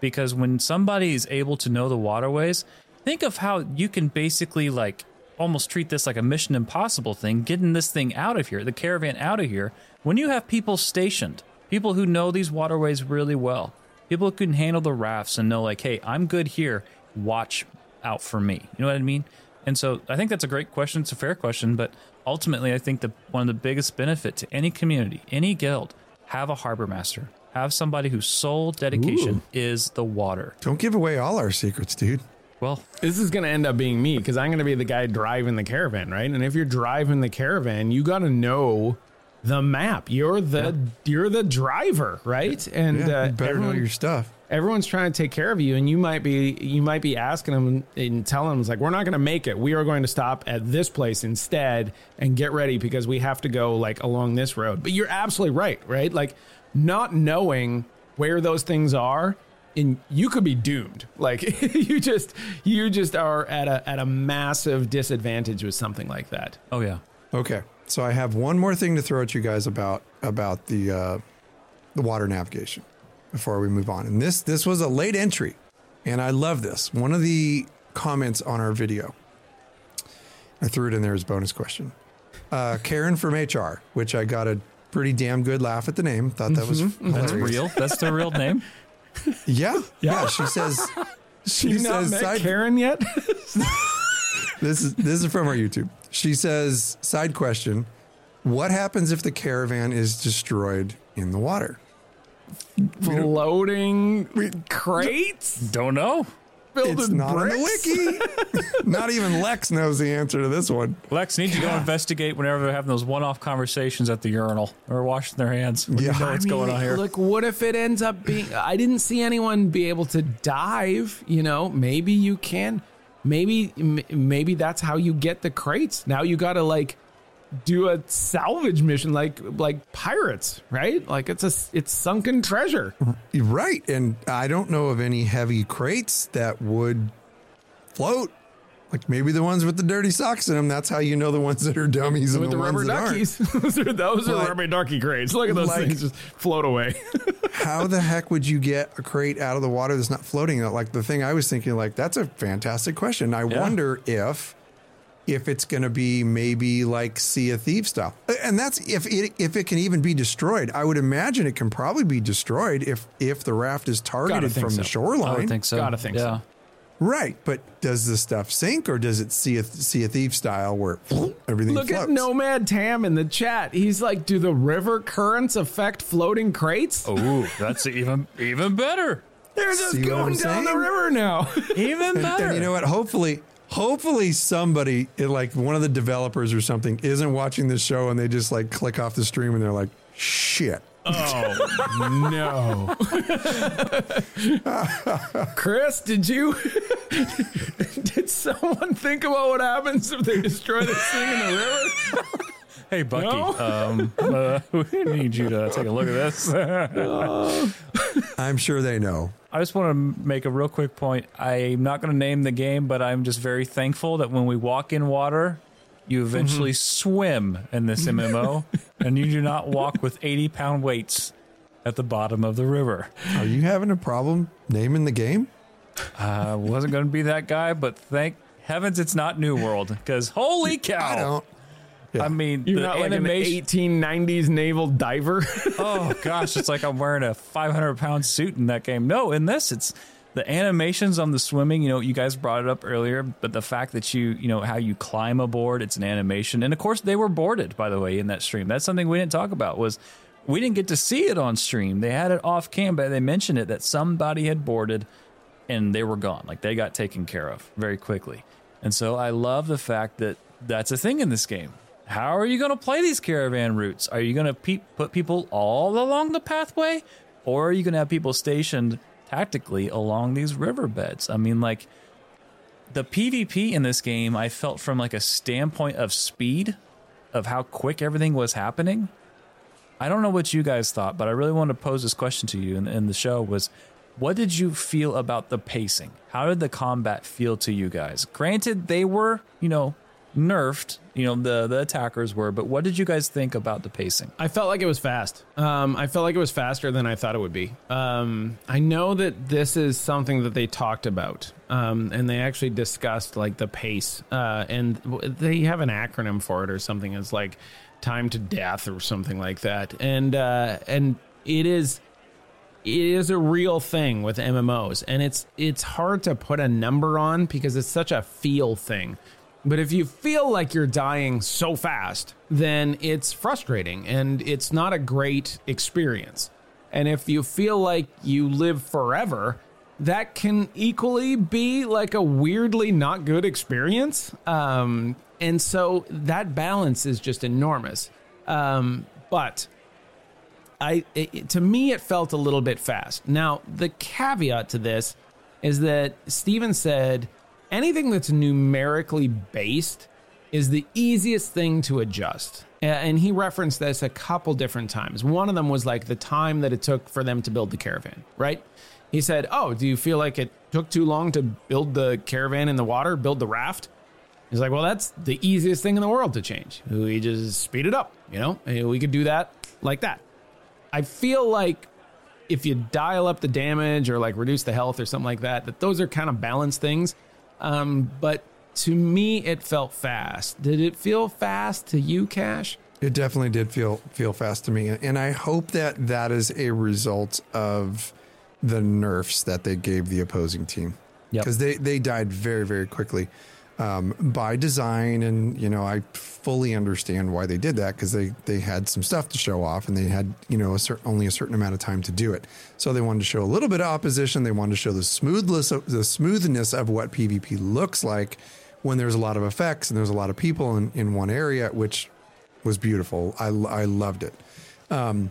Because when somebody is able to know the waterways, think of how you can basically like almost treat this like a mission impossible thing, getting this thing out of here, the caravan out of here, when you have people stationed, people who know these waterways really well, people who can handle the rafts and know, like, hey, I'm good here, watch out for me. You know what I mean? And so I think that's a great question. It's a fair question, but ultimately, I think that one of the biggest benefit to any community, any guild, have a harbor master, have somebody whose sole dedication is the water. Don't give away all our secrets, dude. Well, This is going to end up being me because I'm going to be the guy driving the caravan, right? And if you're driving the caravan, you got to know the map. You're the you're the driver, right? And Yeah, uh, you better know everyone- your stuff. Everyone's trying to take care of you and you might be you might be asking them and telling them it's like we're not going to make it. We are going to stop at this place instead and get ready because we have to go like along this road. But you're absolutely right right? Like not knowing where those things are and you could be doomed. Like you just you just are at a at a massive disadvantage with something like that. Oh yeah. Okay, so I have one more thing to throw at you guys about about the uh, the water navigation before we move on. And this this was a late entry, and I love this. One of the comments on our video, I threw it in there as bonus question. Uh, Karen from HR, which I got a pretty damn good laugh at the name. Thought that was That's real. That's the real name. Yeah, yeah. She says she you not met side karen yet this is this is from our YouTube. She says, side question: What happens if the caravan is destroyed in the water? Floating crates Don't know. filled It's with not on the bricks? wiki. not even Lex knows the answer to this one. Lex need to go investigate whenever they're having those one-off conversations at the urinal or washing their hands. When Yeah. you know what's I mean, going on here. Look, what if it ends up being? I didn't see anyone be able to dive. You know, maybe you can. Maybe m- maybe that's how you get the crates. Now you got to like do a salvage mission, like like pirates, right? Like it's a it's sunken treasure. Right, and I don't know of any heavy crates that would float. Like maybe the ones with the dirty socks in them. That's how you know the ones that are dummies and With the, the rubber ones that aren't. duckies, those are, those are But- rubber ducky crates. Look at those Like- things just float away. how the heck would you get a crate out of the water that's not floating? Like the thing I was thinking, like that's a fantastic question. I Yeah. wonder if if it's going to be maybe like Sea of Thieves style, and that's if it if it can even be destroyed. I would imagine it can probably be destroyed if if the raft is targeted think from the shoreline. I would think so. Gotta think yeah. so. Right, but does the stuff sink or does it Sea of, sea of Thieves style where everything Look floats? at Nomad Tam in the chat. He's like, "Do the river currents affect floating crates?" Oh, that's even even better. They're just See going down the river now. Even better. And you know what? Hopefully, hopefully somebody like one of the developers or something isn't watching this show and they just like click off the stream and they're like, shit. Oh no. Chris, did you did someone think about what happens if they destroy this thing in the river? Hey, Bucky, No? um, uh, we need you to take a look at this. I'm sure they know. I just want to make a real quick point. I'm not going to name the game, but I'm just very thankful that when we walk in water, you eventually mm-hmm. swim in this MMO, and you do not walk with 80 pound weights at the bottom of the river. Are you having a problem naming the game? I wasn't going to be that guy, but thank heavens it's not New World, because holy cow! I. I mean, You're the not like animation. an 1890s naval diver. oh gosh, it's like I'm wearing a 500 pound suit in that game. No, in this, it's the animations on the swimming. You know, you guys brought it up earlier, but the fact that you, you know, how you climb aboard, it's an animation, and of course they were boarded. By the way, in that stream, that's something we didn't talk about. Was we didn't get to see it on stream. They had it off cam, but they mentioned it that somebody had boarded and they were gone. Like they got taken care of very quickly. And so I love the fact that that's a thing in this game. How are you going to play these caravan routes? Are you going to pe- put people all along the pathway? Or are you going to have people stationed tactically along these riverbeds? I mean, like the PvP in this game, I felt from like a standpoint of speed, of how quick everything was happening. I don't know what you guys thought, but I really wanted to pose this question to you in, in the show was what did you feel about the pacing? How did the combat feel to you guys? Granted, they were, you know, nerfed, you know, the, the attackers were, but what did you guys think about the pacing? I felt like it was fast. Um, I felt like it was faster than I thought it would be. Um, I know that this is something that they talked about, um, and they actually discussed like the pace, uh, and they have an acronym for it or something. It's like time to death or something like that, and uh, and it is it is a real thing with MMOs, and it's it's hard to put a number on because it's such a feel thing. But if you feel like you're dying so fast, then it's frustrating and it's not a great experience. And if you feel like you live forever, that can equally be like a weirdly not good experience. Um, and so that balance is just enormous. Um, but I it, to me it felt a little bit fast. Now the caveat to this is that Steven said anything that's numerically based is the easiest thing to adjust. And he referenced this a couple different times. One of them was like the time that it took for them to build the caravan, right? He said, "Oh, do you feel like it took too long to build the caravan in the water, build the raft?" He's like, well, that's the easiest thing in the world to change. We just speed it up, you know? Eh, we could do that like that. I feel like if you dial up the damage or like reduce the health or something like that, that those are kind of balanced things. Um, but to me, it felt fast. Did it feel fast to you, Cash? It definitely did feel feel fast to me, and I hope that that is a result of the nerfs that they gave the opposing team Yep. because they they died very very quickly um, by design, and you know I fully understand why they did that because they they had some stuff to show off, and they had you know a certain only a certain amount of time to do it, so they wanted to show a little bit of opposition. They wanted to show the smoothness of, the smoothness of what PvP looks like when there's a lot of effects and there's a lot of people in, in one area, which was beautiful. I, I loved it. Um,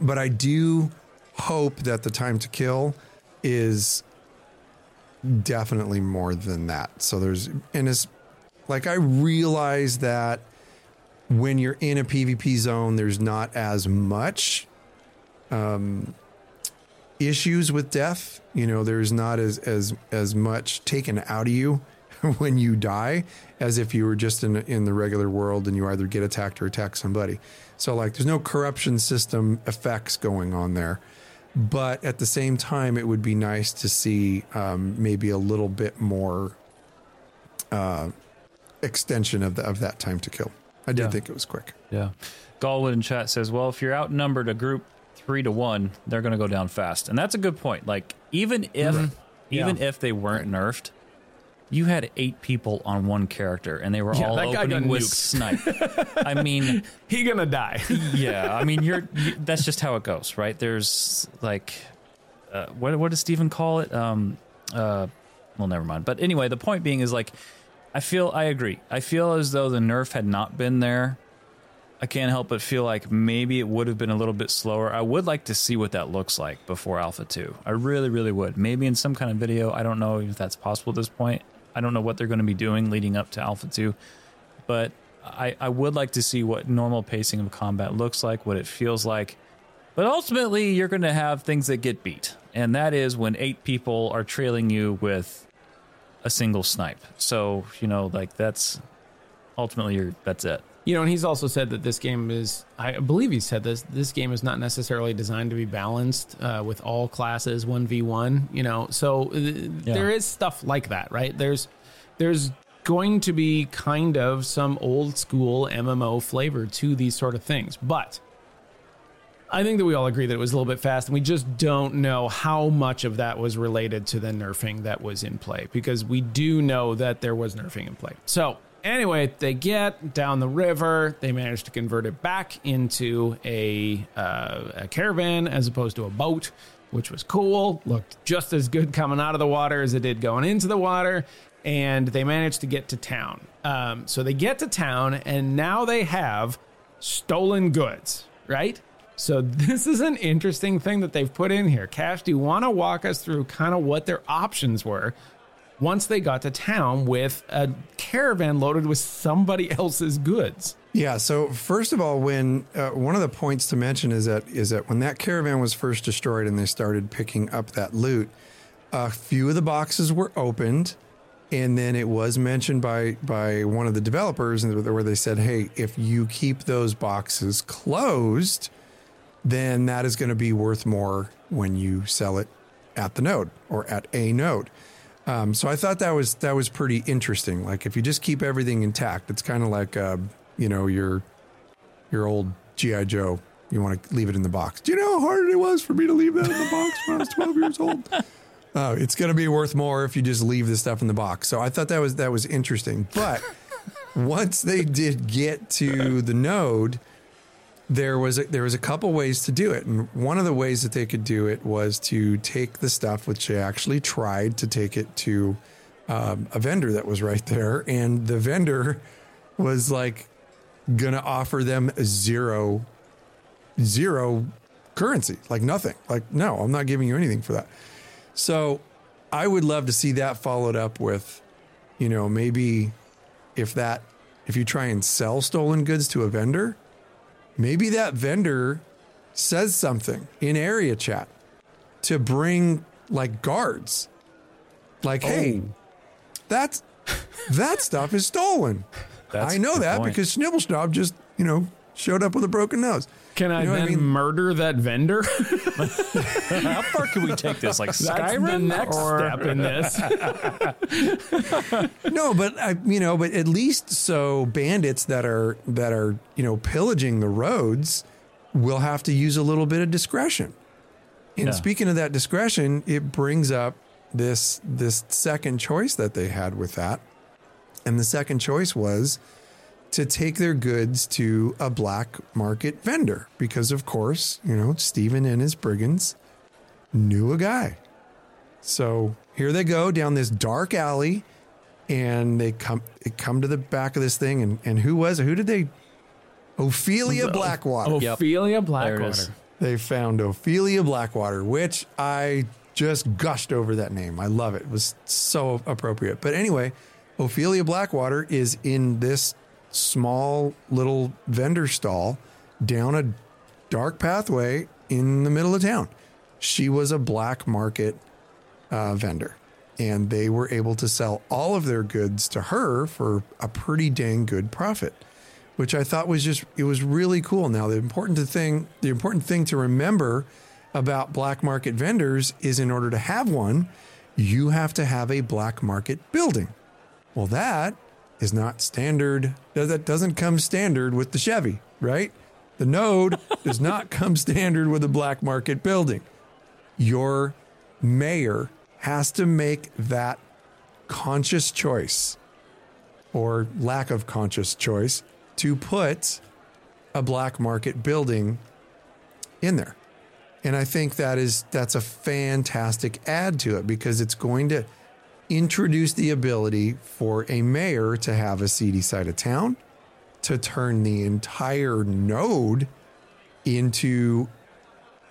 but I do hope that the time to kill is definitely more than that. So there's, and it's like I realize that when you're in a PvP zone, there's not as much um, issues with death. You know, there's not as as as much taken out of you when you die as if you were just in in the regular world and you either get attacked or attack somebody. So like, there's no corruption system effects going on there. But at the same time, it would be nice to see um, maybe a little bit more uh, extension of the, of that time to kill. I did Yeah. think it was quick. Yeah. Galwood in chat says, well, if you're outnumbered a group three to one, they're going to go down fast. And that's a good point. Like, even if, even if they weren't nerfed, you had eight people on one character and they were Yeah, all opening with nuked. snipe. I mean, He gonna die. yeah, I mean, you're, you, that's just how it goes, right? There's like, uh, what what does Steven call it? Um, uh, well, never mind. But anyway, the point being is like, I feel I agree. I feel as though the nerf had not been there. I can't help but feel like maybe it would have been a little bit slower. I would like to see what that looks like before Alpha 2. I really, really would. Maybe in some kind of video. I don't know if that's possible at this point. I don't know what they're going to be doing leading up to Alpha 2. But I, I would like to see what normal pacing of combat looks like, what it feels like. But ultimately, you're going to have things that get beat. And that is when eight people are trailing you with a single snipe. So, you know, like that's ultimately your that's it. You know, and he's also said that this game is, I believe he said this, this game is not necessarily designed to be balanced uh, with all classes 1v1, you know, so uh, Yeah. there is stuff like that, right? There's, there's going to be kind of some old school MMO flavor to these sort of things, but I think that we all agree that it was a little bit fast, and we just don't know how much of that was related to the nerfing that was in play because we do know that there was nerfing in play. So, anyway, they get down the river, they manage to convert it back into a, uh, a caravan as opposed to a boat, which was cool. Looked just as good coming out of the water as it did going into the water. And they managed to get to town. Um, so they get to town, and now they have stolen goods, right? So this is an interesting thing that they've put in here. Cash, do you want to walk us through kind of what their options were once they got to town with a caravan loaded with somebody else's goods? Yeah. So first of all, when uh, one of the points to mention is that is that when that caravan was first destroyed and they started picking up that loot, a few of the boxes were opened, and then it was mentioned by by one of the developers where they said, "Hey, if you keep those boxes closed, then that is going to be worth more when you sell it at the node or at a node." Um, so I thought that was that was pretty interesting. Like if you just keep everything intact, it's kind of like uh, you know your your old GI Joe. You want to leave it in the box. Do you know how hard it was for me to leave that in the box when I was 12 years old? Uh, it's going to be worth more if you just leave the stuff in the box. So I thought that was that was interesting. But once they did get to the node, there was a, there was a couple ways to do it, and one of the ways that they could do it was to take the stuff, which they actually tried to take it to um, a vendor that was right there, and the vendor was like gonna offer them zero zero currency, like nothing. Like, no, I'm not giving you anything for that. So I would love to see that followed up with, you know, maybe if that, if you try and sell stolen goods to a vendor, maybe that vendor says something in area chat to bring like guards. Like, hey, oh. that's that stuff is stolen. That's I know that point. because Snibblesnob just, you know, showed up with a broken nose. Can I You know then I mean? murder that vendor? How far can we take this? Like That's the next or- step in this. No, but I, you know, but at least so bandits that are that are you know pillaging the roads will have to use a little bit of discretion. And Yeah. speaking of that discretion, it brings up this this second choice that they had with that, and the second choice was to take their goods to a black market vendor because, of course, you know Steven and his brigands knew a guy. So here they go down this dark alley, and they come they come to the back of this thing, and and who was it? Who did they? Ophelia Blackwater. Yep. Ophelia There it is. Blackwater. They found Ophelia Blackwater, which I just gushed over that name. I love it. It was so appropriate. But anyway, Ophelia Blackwater is in this small little vendor stall down a dark pathway in the middle of town. She was a black market uh, vendor, and they were able to sell all of their goods to her for a pretty dang good profit which I thought was just it was really cool. Now the important thing the important thing to remember about black market vendors is in order to have one, you have to have a black market building. Well, that is not standard. That doesn't come standard with the Chevy, right? The Node does not come standard with a black market building. Your mayor has to make that conscious choice or lack of conscious choice to put a black market building in there. And I think that is that's a fantastic add to it because it's going to introduce the ability for a mayor to have a seedy side of town, to turn the entire node into,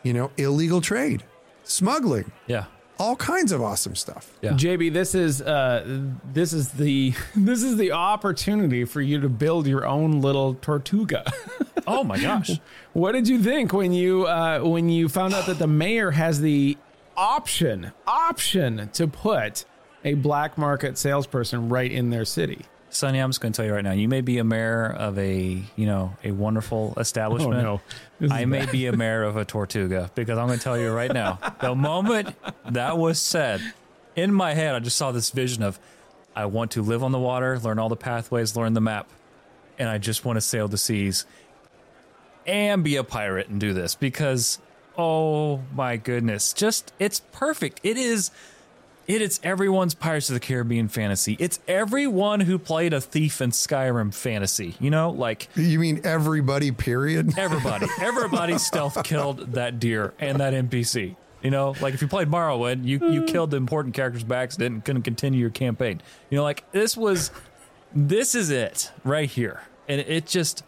you know, illegal trade, smuggling, Yeah. all kinds of awesome stuff. Yeah. JB, this is uh, this is the this is the opportunity for you to build your own little Tortuga. Oh my gosh. what did you think when you uh, when you found out that the mayor has the option option to put a black market salesperson right in their city? Sonny, I'm just going to tell you right now. You may be a mayor of a, you know, a wonderful establishment. Oh, no. This I may be a mayor of a Tortuga because I'm going to tell you right now. The moment that was said, in my head, I just saw this vision of, I want to live on the water, learn all the pathways, learn the map, and I just want to sail the seas and be a pirate and do this because, oh my goodness, just it's perfect. It is. It is everyone's Pirates of the Caribbean fantasy. It's everyone who played a thief in Skyrim fantasy. You know, like You mean everybody, period? everybody, everybody stealth killed that deer and that NPC. You know, like if you played Morrowind, you you mm. killed the important characters by accident and couldn't continue your campaign. You know, like this was, this is it right here, and it just,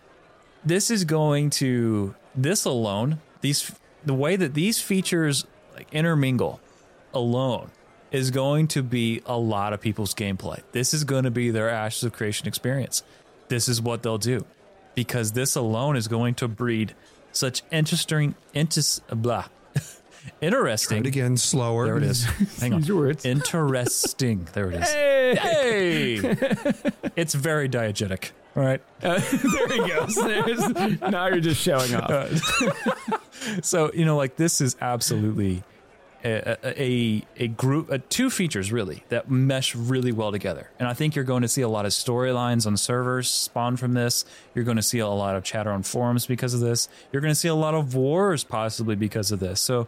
this is going to this alone. These the way that these features like intermingle alone is going to be a lot of people's gameplay. This is going to be their Ashes of Creation experience. This is what they'll do because this alone is going to breed such interesting, intis, blah, interesting. And again, slower. There it is. Hang on. Words. Interesting. There it is. Hey, Hey, it's very diegetic. All right. Uh, there he goes. There's, now you're just showing off. So you know, like this is absolutely a a, a group, two features really that mesh really well together. And I think you're going to see a lot of storylines on servers spawn from this. You're going to see a lot of chatter on forums because of this. You're going to see a lot of wars possibly because of this. So,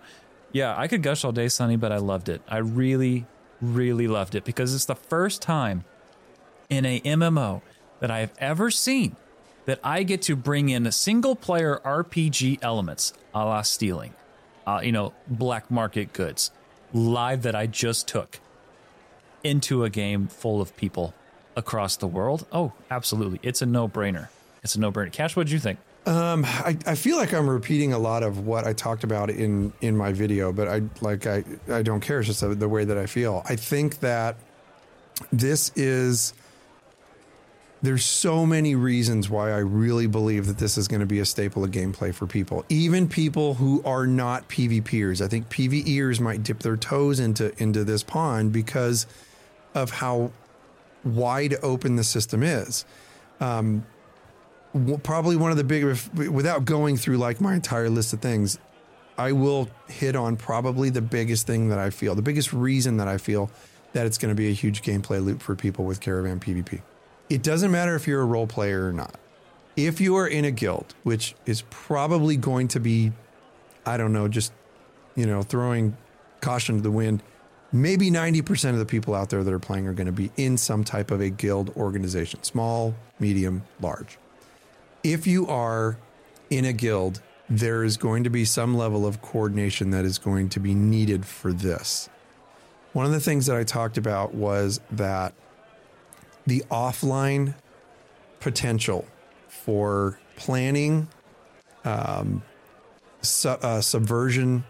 yeah, I could gush all day, Sonny, but I loved it. I really, really loved it because it's the first time in a MMO that I have ever seen that I get to bring in single player RPG elements a la stealing, uh, you know, black market goods, live that I just took into a game full of people across the world. Oh, absolutely. It's a no brainer. It's a no brainer. Cash, what did you think? I, I feel like I'm repeating a lot of what I talked about in in my video, but I like I I don't care. It's just the way that I feel. I think that this is there's so many reasons why I really believe that this is going to be a staple of gameplay for people, even people who are not PvPers. I think PvEers might dip their toes into into this pond because of how wide open the system is. Um, w- probably one of the big without going through like my entire list of things i will hit on probably the biggest thing that i feel the biggest reason that i feel that it's going to be a huge gameplay loop for people with caravan pvp it doesn't matter if you're a role player or not if you are in a guild which is probably going to be i don't know just you know throwing caution to the wind maybe 90% of the people out there that are playing are going to be in some type of a guild organization small medium large if you are in a guild, there is going to be some level of coordination that is going to be needed for this. One of the things that I talked about was that the offline potential for planning, um, su- uh, subversion,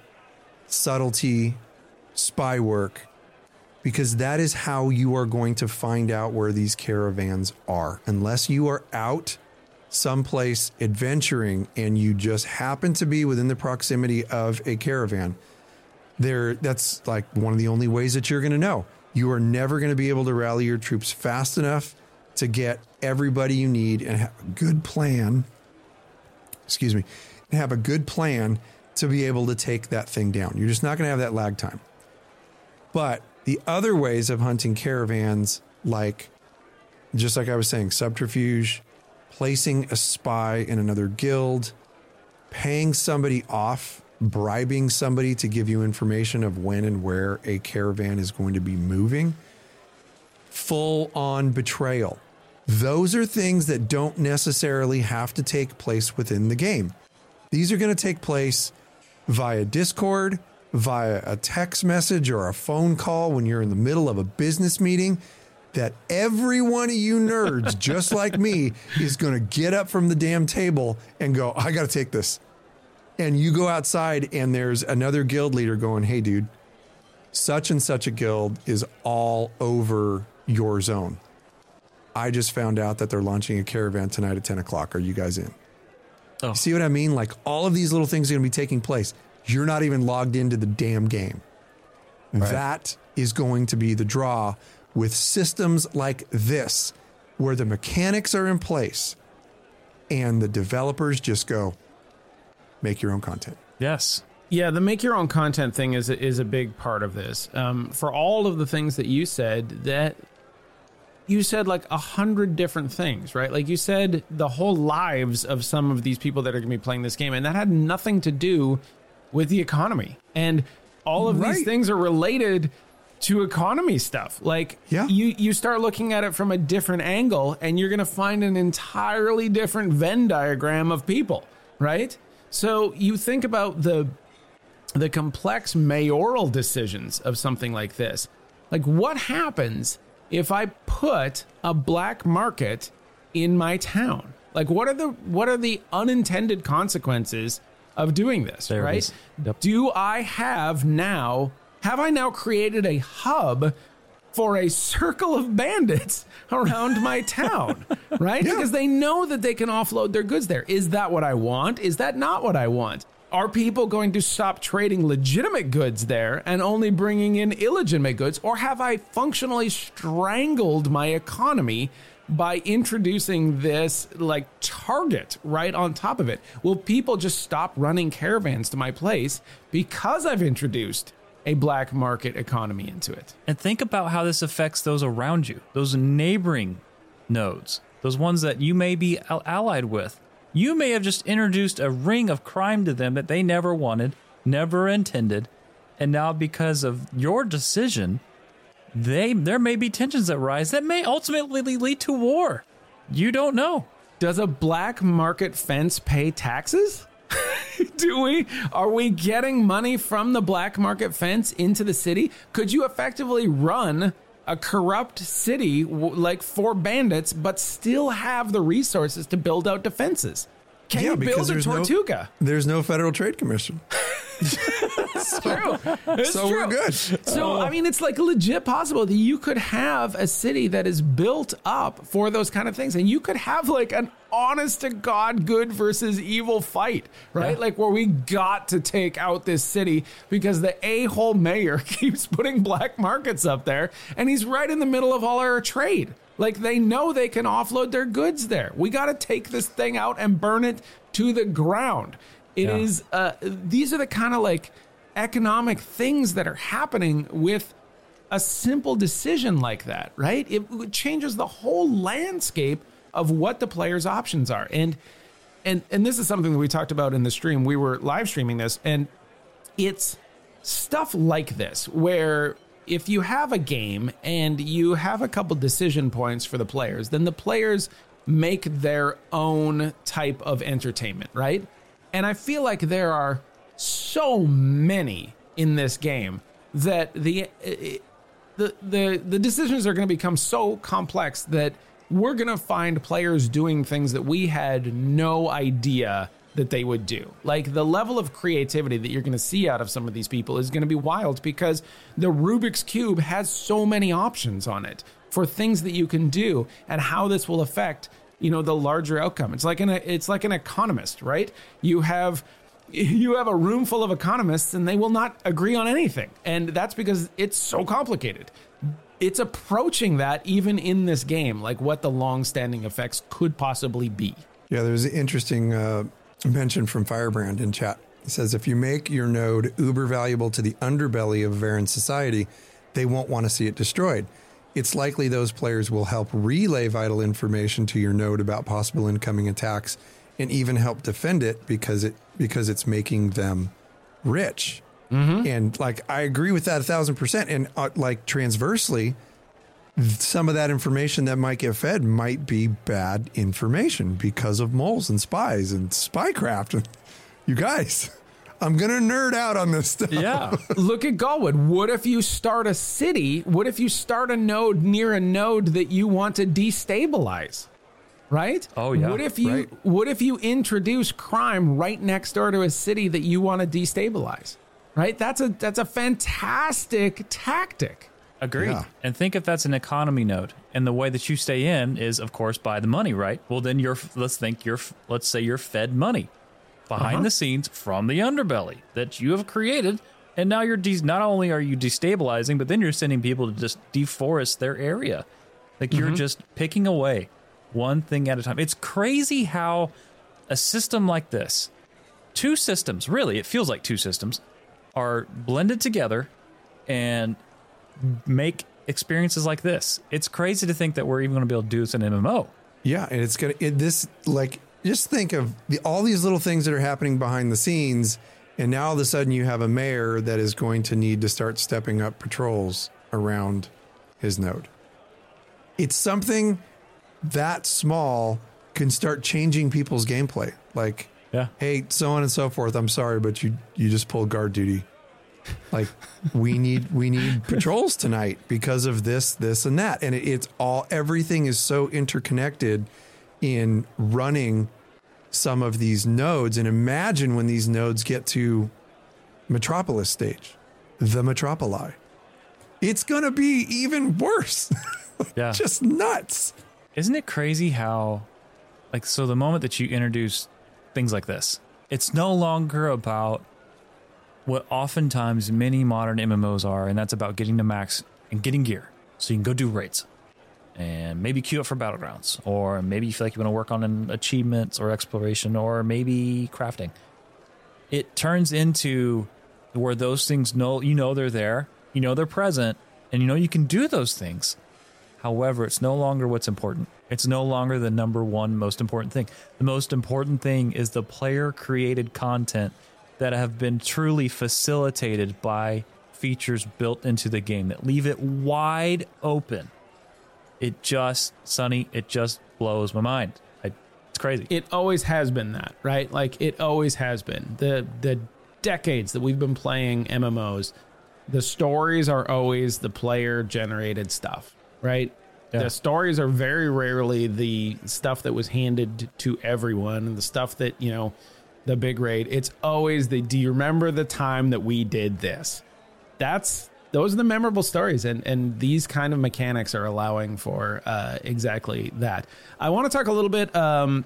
subtlety, spy work, because that is how you are going to find out where these caravans are. Unless you are out someplace adventuring and you just happen to be within the proximity of a caravan, there that's like one of the only ways that you're going to know. You are never going to be able to rally your troops fast enough to get everybody you need and have a good plan. Excuse me, and have a good plan to be able to take that thing down. You're just not going to have that lag time. But the other ways of hunting caravans, like just like I was saying, subterfuge, placing a spy in another guild, paying somebody off, bribing somebody to give you information of when and where a caravan is going to be moving, full on betrayal. Those are things that don't necessarily have to take place within the game. These are going to take place via Discord, via a text message or a phone call when you're in the middle of a business meeting that every one of you nerds, just like me, is going to get up from the damn table and go, I got to take this. And you go outside and there's another guild leader going, Hey, dude, such and such a guild is all over your zone. I just found out that they're launching a caravan tonight at 10 o'clock. Are you guys in? Oh. See what I mean? Like all of these little things are going to be taking place. You're not even logged into the damn game. That is going to be the draw with systems like this, where the mechanics are in place and the developers just go, make your own content. Yes. Yeah, the make your own content thing is is a big part of this. Um, for all of the things that you said, that you said like a hundred different things, right? Like you said the whole lives of some of these people that are going to be playing this game, and that had nothing to do with the economy. And all of these things are related to economy stuff. Like Yeah. you you start looking at it from a different angle, and you're going to find an entirely different Venn diagram of people, right? So you think about the the complex mayoral decisions of something like this. Like, what happens if I put a black market in my town? Like, what are the what are the unintended consequences of doing this? There right? Yep. Do I have now? Have I now created a hub? For a circle of bandits around my town, right? Because they know that they can offload their goods there. Is that what I want? Is that not what I want? Are people going to stop trading legitimate goods there and only bringing in illegitimate goods? Or have I functionally strangled my economy by introducing this like target right on top of it? Will people just stop running caravans to my place because I've introduced a black market economy into it? And think about how this affects those around you, those neighboring nodes, those ones that you may be allied with. You may have just introduced a ring of crime to them that they never wanted, never intended, and now because of your decision, they there may be tensions that rise that may ultimately lead to war. You don't know. Does a black market fence pay taxes? Do we? Are we getting money from the black market fence into the city? Could you effectively run a corrupt city like for bandits, but still have the resources to build out defenses? Can you build a there's no- there's no Federal Trade Commission. It's true. It's So we're good. So I mean, it's like legit possible that you could have a city that is built up for those kind of things, and you could have like an honest to god good versus evil fight, right? Yeah. Like where we got to take out this city because the a hole mayor keeps putting black markets up there, and he's right in the middle of all our trade. Like they know they can offload their goods there. We got to take this thing out and burn it to the ground. It Yeah. is. Uh, these are the kind of like economic things that are happening with a simple decision like that, right? It changes the whole landscape of what the players' options are. And and and this is something that we talked about in the stream. We were live streaming this, and it's stuff like this where if you have a game and you have a couple decision points for the players, then the players make their own type of entertainment, right? And I feel like there are so many in this game that the eh, eh, the the the decisions are going to become so complex that we're going to find players doing things that we had no idea that they would do. Like the level of creativity that you're going to see out of some of these people is going to be wild because the Rubik's cube has so many options on it for things that you can do and how this will affect, you know, the larger outcome. It's like an it's like an economist, right? You have you have a room full of economists and they will not agree on anything. And that's because it's so complicated. It's approaching that even in this game, like what the long-standing effects could possibly be. Yeah, there's an interesting uh, mention from Firebrand in chat. It says if you make your node uber valuable to the underbelly of Verran society, they won't want to see it destroyed. It's likely those players will help relay vital information to your node about possible incoming attacks and even help defend it because it because it's making them rich. And like I agree with that a thousand percent. And uh, like transversely, some of that information that might get fed might be bad information because of moles and spies and spycraft. You guys, I'm gonna nerd out on this stuff. Yeah. Look at Galwood. What if you start a city? What if you start a node near a node that you want to destabilize? Right? Oh, yeah. What if you Right. what if you introduce crime right next door to a city that you want to destabilize? Right? That's a that's a fantastic tactic. Agreed. Yeah. And think if that's an economy node, and the way that you stay in is, of course, by the money, right? Well, then you're. Let's think you're. Let's say you're fed money behind Uh-huh. the scenes from the underbelly that you have created, and now you're de- not only are you destabilizing, but then you're sending people to just deforest their area. Like you're just picking away one thing at a time. It's crazy how a system like this, two systems, really, it feels like two systems, are blended together and make experiences like this. It's crazy to think that we're even going to be able to do this in MMO. Yeah, and it's gonna it, this like just think of the, all these little things that are happening behind the scenes, and now all of a sudden you have a mayor that is going to need to start stepping up patrols around his node. It's something that small can start changing people's gameplay. Like, Yeah. hey, so on and so forth. I'm sorry, but you you just pulled guard duty. Like, we need we need patrols tonight because of this, this, and that, and it, it's all everything is so interconnected in running some of these nodes. And imagine when these nodes get to Metropolis stage, the Metropoli. It's gonna be even worse. Yeah. just nuts. Isn't it crazy how, like, so the moment that you introduce things like this, it's no longer about what oftentimes many modern MMOs are, and that's about getting to max and getting gear so you can go do raids and maybe queue up for battlegrounds, or maybe you feel like you want to work on an achievements or exploration, or maybe crafting. It turns into where those things know you know they're there, you know they're present, and you know you can do those things. However, it's no longer what's important. It's no longer the number one most important thing. The most important thing is the player created content that have been truly facilitated by features built into the game that leave it wide open. It just, Sonny, it just blows my mind. I, it's crazy. it always has been that, right? Like it always has been. The the decades that we've been playing MMOs, the stories are always the player generated stuff, right? Yeah. The stories are very rarely the stuff that was handed to everyone and the stuff that, you know, the big raid. It's always the do you remember the time that we did this? That's those are the memorable stories and and these kind of mechanics are allowing for uh, exactly that. I want to talk a little bit um,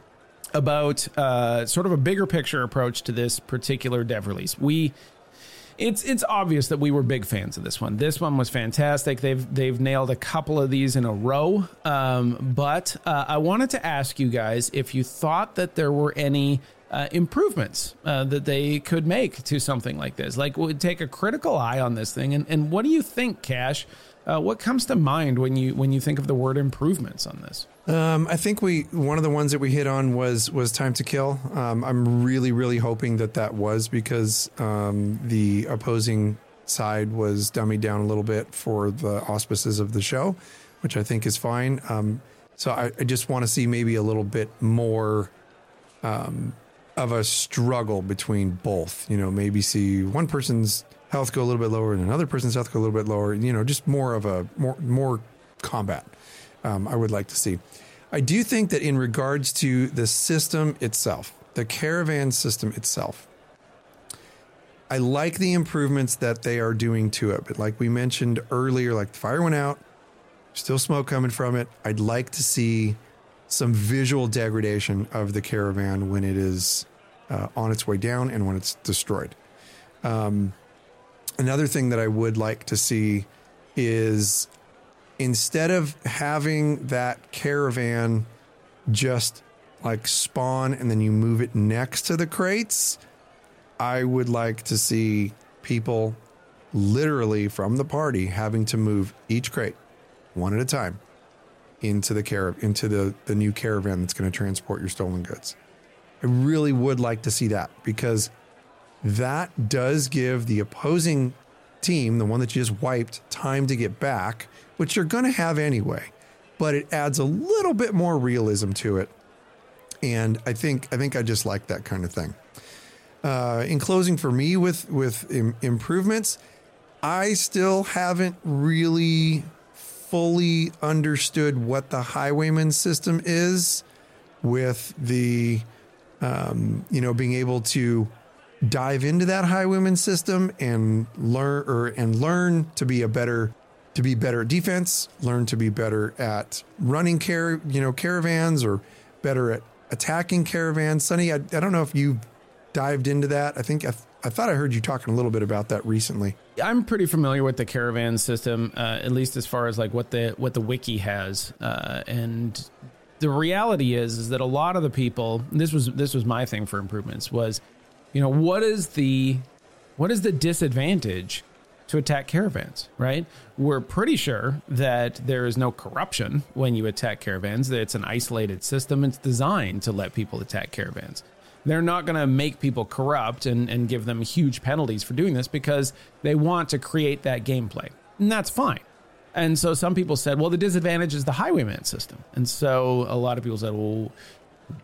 about uh, sort of a bigger picture approach to this particular dev release. We it's it's obvious that we were big fans of this one. This one was fantastic. They've they've nailed a couple of these in a row. Um, but uh, I wanted to ask you guys if you thought that there were any uh, improvements uh, that they could make to something like this. Like, would take a critical eye on this thing. And and what do you think, Cash? Uh, what comes to mind when you when you think of the word improvements on this? Um, I think we one of the ones that we hit on was was time to kill. Um, I'm really really hoping that that was because um, the opposing side was dummied down a little bit for the auspices of the show, which I think is fine. Um, so I, I just want to see maybe a little bit more um, of a struggle between both. You know, maybe see one person's health go a little bit lower and another person's health go a little bit lower. You know, just more of a more more combat. Um, I would like to see. I do think that in regards to the system itself, the caravan system itself, I like the improvements that they are doing to it. But like we mentioned earlier, like the fire went out, still smoke coming from it. I'd like to see some visual degradation of the caravan when it is uh, on its way down and when it's destroyed. Um, another thing that I would like to see is instead of having that caravan just like spawn and then you move it next to the crates, I would like to see people literally from the party having to move each crate one at a time into the car into the the new caravan that's going to transport your stolen goods. I really would like to see that because that does give the opposing team, the one that you just wiped, time to get back, which you're going to have anyway. But it adds a little bit more realism to it, and I think I think I just like that kind of thing. uh, in closing for me with with Im- improvements, I still haven't really fully understood what the highwayman system is with the um, you know being able to dive into that highwayman system and learn or and learn to be a better to be better at defense, learn to be better at running car you know caravans or better at attacking caravans. Sonny, I, I don't know if you dived into that. I think I, I thought I heard you talking a little bit about that recently. I'm pretty familiar with the caravan system, uh, at least as far as like what the what the wiki has, uh, and the reality is is that a lot of the people this was this was my thing for improvements was, you know, what is the what is the disadvantage to attack caravans, right? We're pretty sure that there is no corruption when you attack caravans, that it's an isolated system. It's designed to let people attack caravans. They're not going to make people corrupt and, and give them huge penalties for doing this because they want to create that gameplay. And that's fine. And so some people said, well, the disadvantage is the highwayman system. And so a lot of people said, well,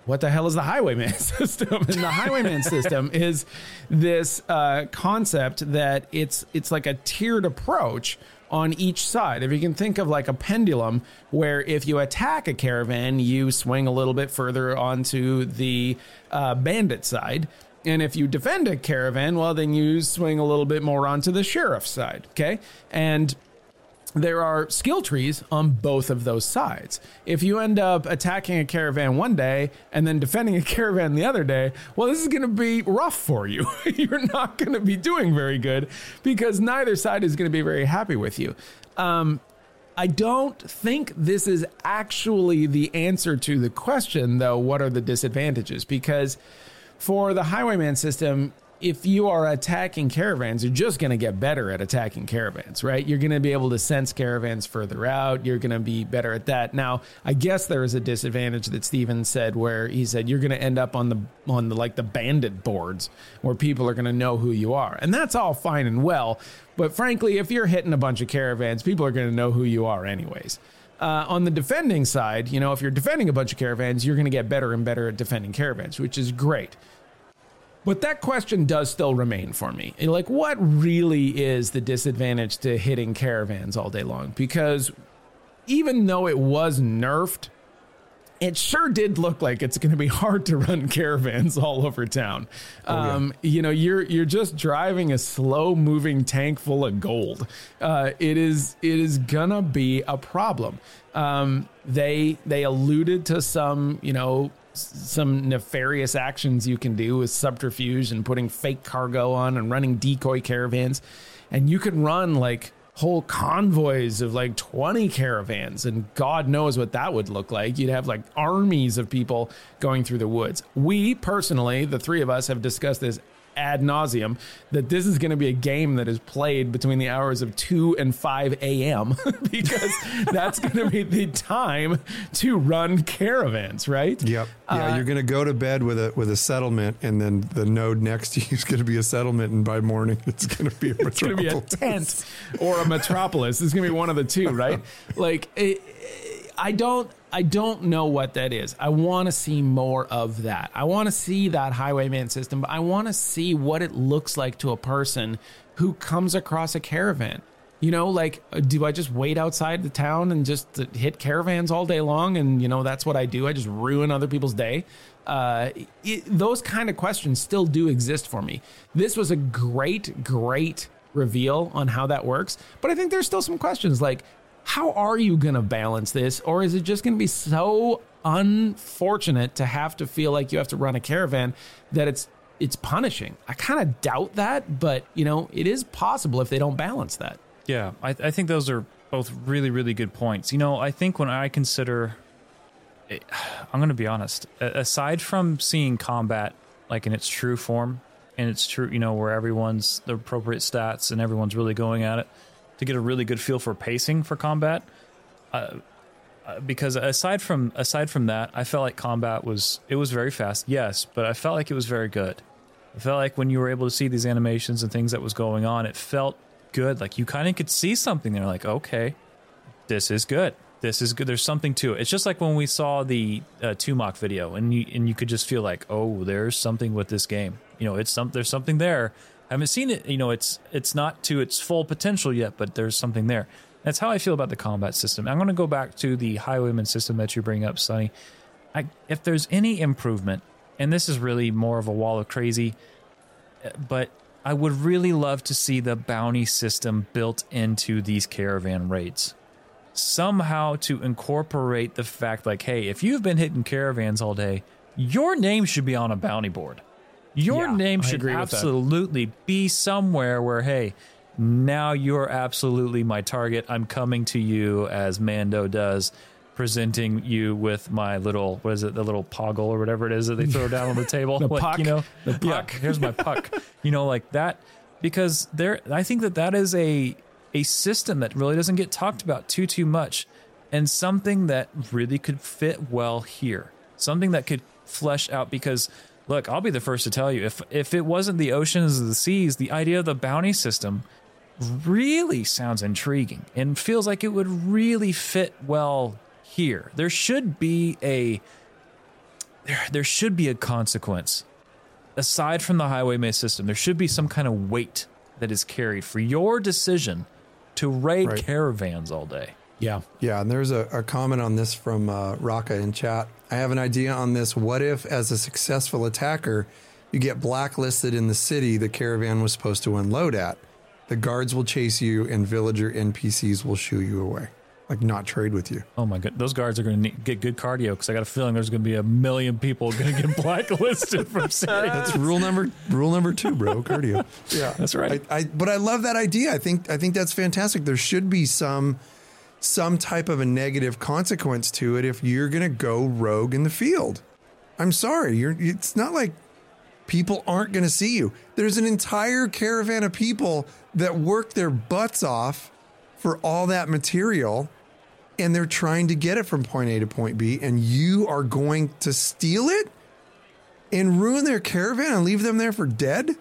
what the hell is the highwayman system? And the highwayman system is this uh, concept that it's it's like a tiered approach on each side. If you can think of like a pendulum, where if you attack a caravan, you swing a little bit further onto the uh, bandit side. And if you defend a caravan, well, then you swing a little bit more onto the sheriff side. Okay. And there are skill trees on both of those sides. If you end up attacking a caravan one day and then defending a caravan the other day, well, this is going to be rough for you. You're not going to be doing very good because neither side is going to be very happy with you. Um, I don't think this is actually the answer to the question, though. What are the disadvantages? Because for the highwayman system, if you are attacking caravans, you're just going to get better at attacking caravans, right? You're going to be able to sense caravans further out. You're going to be better at that. Now, I guess there is a disadvantage that Steven said where he said you're going to end up on the on the like the bandit boards where people are going to know who you are. And that's all fine and well, but frankly, if you're hitting a bunch of caravans, people are going to know who you are anyways. Uh, on the defending side, you know, if you're defending a bunch of caravans, you're going to get better and better at defending caravans, which is great. But that question does still remain for me. Like, what really is the disadvantage to hitting caravans all day long? Because even though it was nerfed, it sure did look like it's going to be hard to run caravans all over town. Oh, yeah. um, you know, you're you're just driving a slow moving tank full of gold. Uh, it is it is gonna be a problem. Um, they they alluded to some you know some nefarious actions you can do with subterfuge and putting fake cargo on and running decoy caravans. And you can run like whole convoys of like 20 caravans and god knows what that would look like you'd have like armies of people going through the woods we personally the three of us have discussed this ad nauseum that this is going to be a game that is played between the hours of 2 and 5 a.m. because that's going to be the time to run caravans, right? Yep. Yeah, uh, you're going to go to bed with a with a settlement, and then the node next to you is going to be a settlement, and by morning it's going to be a it's going to be a tent or a metropolis. It's going to be one of the two, right? like, it, I don't. I don't know what that is. I want to see more of that. I want to see that highwayman system, but I want to see what it looks like to a person who comes across a caravan. You know, like, do I just wait outside the town and just hit caravans all day long? And, you know, that's what I do. I just ruin other people's day. Uh, it, those kind of questions still do exist for me. This was a great, great reveal on how that works. But I think there's still some questions like, how are you going to balance this? Or is it just going to be so unfortunate to have to feel like you have to run a caravan that it's it's punishing? I kind of doubt that, but you know, it is possible if they don't balance that. Yeah, I, I think those are both really, really good points. You know, I think when I consider, eh, I'm going to be honest, aside from seeing combat like in its true form, and it's true, you know, where everyone's the appropriate stats and everyone's really going at it to get a really good feel for pacing for combat. Uh, uh, because aside from aside from that, I felt like combat was it was very fast, yes, but I felt like it was very good. I felt like when you were able to see these animations and things that was going on, it felt good. Like you kind of could see something there. Like okay, this is good. This is good. There's something to it. It's just like when we saw the uh, Tumok video, and you and you could just feel like, oh, there's something with this game. You know, it's some there's something there. I haven't seen it. You know, it's it's not to its full potential yet, but there's something there. That's how I feel about the combat system. I'm going to go back to the highwayman system that you bring up, Sonny. I, if there's any improvement, and this is really more of a wall of crazy, but I would really love to see the bounty system built into these caravan raids. Somehow to incorporate the fact, like, hey, if you've been hitting caravans all day, your name should be on a bounty board. Your Yeah, name should absolutely be somewhere where, hey, now you're absolutely my target. I'm coming to you as Mando does, presenting you with my little what is it, the little poggle or whatever it is that they throw down on the table. The Like, puck. you know, The yeah, puck. here's my puck. you know, like that because there. I think that that is a a system that really doesn't get talked about too too much, and something that really could fit well here. Something that could flesh out because look, I'll be the first to tell you if if it wasn't the oceans or the seas, the idea of the bounty system really sounds intriguing and feels like it would really fit well here. There should be a there, there should be a consequence aside from the highwayman system. There should be some kind of weight that is carried for your decision to raid Right. caravans all day. Yeah. Yeah, and there's a, a comment on this from uh, Raka in chat. I have an idea on this. What if, as a successful attacker, you get blacklisted in the city the caravan was supposed to unload at? The guards will chase you, and villager NPCs will shoo you away, like not trade with you. Oh my god, those guards are going to get good cardio because I got a feeling there's going to be a million people going to get blacklisted from cities. That's rule number rule number two, bro. Cardio. Yeah, That's right. I, I but I love that idea. I think I think that's fantastic. There should be some some type of a negative consequence to it if you're going to go rogue in the field. I'm sorry, you're. It's not like people aren't going to see you. There's an entire caravan of people that work their butts off for all that material and they're trying to get it from point A to point B and you are going to steal it and ruin their caravan and leave them there for dead?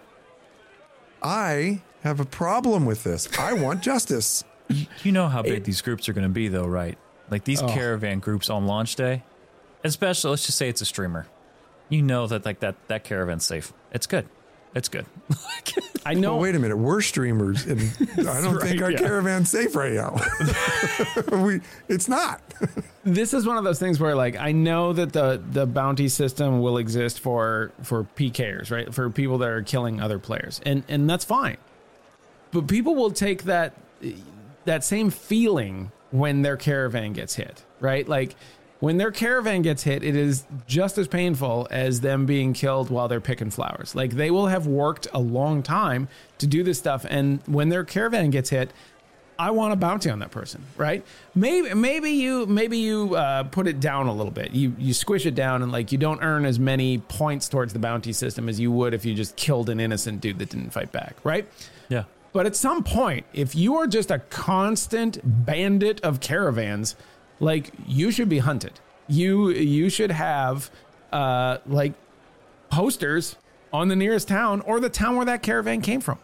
I have a problem with this. I want justice. You know how big these groups are going to be, though, right? Like these oh. caravan groups on launch day, especially let's just say it's a streamer. You know that like that that caravan's safe. It's good. It's good. I know. Well, wait a minute. We're streamers, and I don't think our yeah. caravan's safe right now. we, it's not. this is one of those things where like I know that the the bounty system will exist for for PKers, right? For people that are killing other players. And and that's fine. But people will take that that same feeling when their caravan gets hit, right? Like when their caravan gets hit, it is just as painful as them being killed while they're picking flowers. Like they will have worked a long time to do this stuff and when their caravan gets hit, I want a bounty on that person, right? Maybe maybe you maybe you uh, put it down a little bit. You you squish it down and like you don't earn as many points towards the bounty system as you would if you just killed an innocent dude that didn't fight back, right? yeah. But at some point, if you are just a constant bandit of caravans, like you should be hunted. You you should have uh like posters on the nearest town or the town where that caravan came from,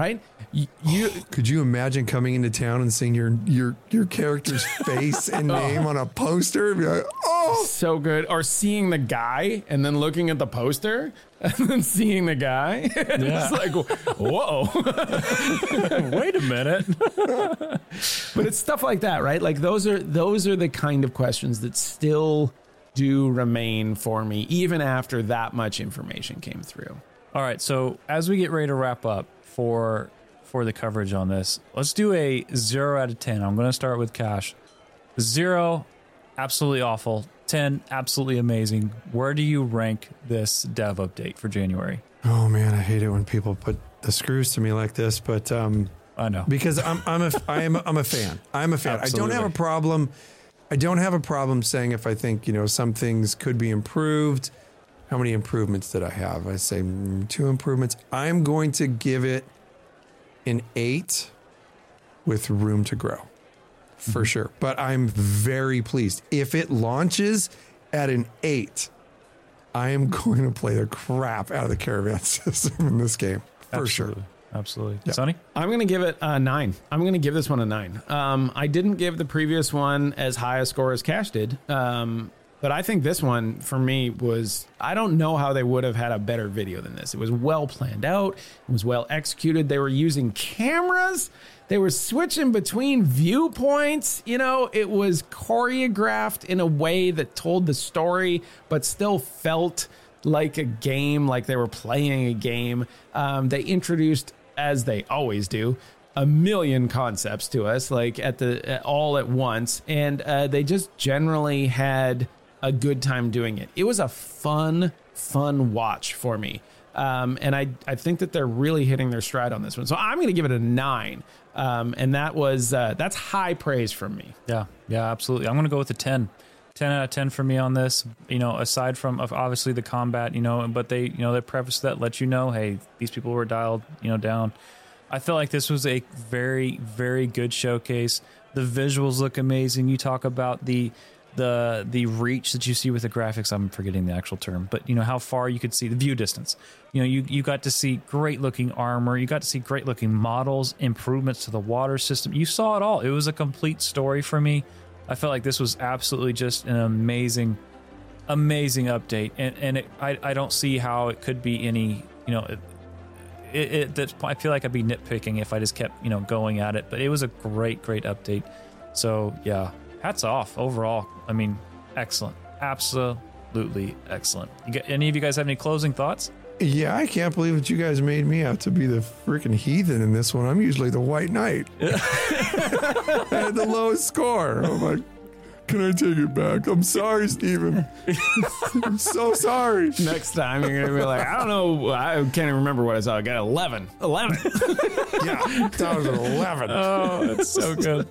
right? Y- You Could you imagine coming into town and seeing your your your character's face and oh. name on a poster? Be like, oh, so good. Or seeing the guy and then looking at the poster and then seeing the guy. it's like, whoa. Wait a minute. but it's stuff like that, right? Like those are those are the kind of questions that still do remain for me, even after that much information came through. All right, so as we get ready to wrap up for for the coverage on this, let's do a zero out of ten. I'm going to start with Cash. Zero, absolutely awful. Ten, absolutely amazing. Where do you rank this dev update for January? oh man, I hate it when people put the screws to me like this. But um, I know. because I'm I'm a I am a, I'm a fan. I'm a fan. I don't have a problem. I don't have a problem saying if I think you know some things could be improved. How many improvements did I have? I say mm, two improvements. I'm going to give it an eight with room to grow for sure. But I'm very pleased. If it launches at an eight, I am going to play the crap out of the caravan system in this game for sure. Absolutely. Absolutely. Sonny? I'm going to give it a nine. I'm going to give this one a nine. Um, I didn't give the previous one as high a score as Cash did. Um, But I think this one for me was I don't know how they would have had a better video than this. It was well planned out, it was well executed. They were using cameras, they were switching between viewpoints. You know, it was choreographed in a way that told the story, but still felt like a game, like they were playing a game. Um, they introduced, as they always do, a million concepts to us, like at the all at once, and uh, they just generally had a good time doing it. It was a fun, fun watch for me. Um, and I, I think that they're really hitting their stride on this one. So I'm going to give it a nine. Um, and that was uh, that's high praise from me. Yeah, yeah, absolutely. I'm going to go with a 10. 10 out of 10 for me on this you know aside from obviously the combat you know but they you know they preface that let you know hey these people were dialed you know down i feel like this was a very very good showcase the visuals look amazing you talk about the the the reach that you see with the graphics i'm forgetting the actual term but you know how far you could see the view distance. You know you you got to see great looking armor. You got to see great looking models improvements to the water system. You saw it all. It was a complete story for me. I felt like this was absolutely just an amazing amazing update. And and it, I, I don't see how it could be any you know it, it, it I feel like I'd be nitpicking if I just kept you know going at it but it was a great great update. So yeah hats off overall. I mean, excellent, absolutely excellent. Got, any of you guys have any closing thoughts? Yeah, I can't believe that you guys made me out to be the freaking heathen in this one. I'm usually the white knight. I had the lowest score. I'm like, can I take it back? I'm sorry, Steven. I'm so sorry. Next time you're gonna be like, I don't know, I can't even remember what I saw. I got 11. 11. yeah, that was 11. Oh, that's so good.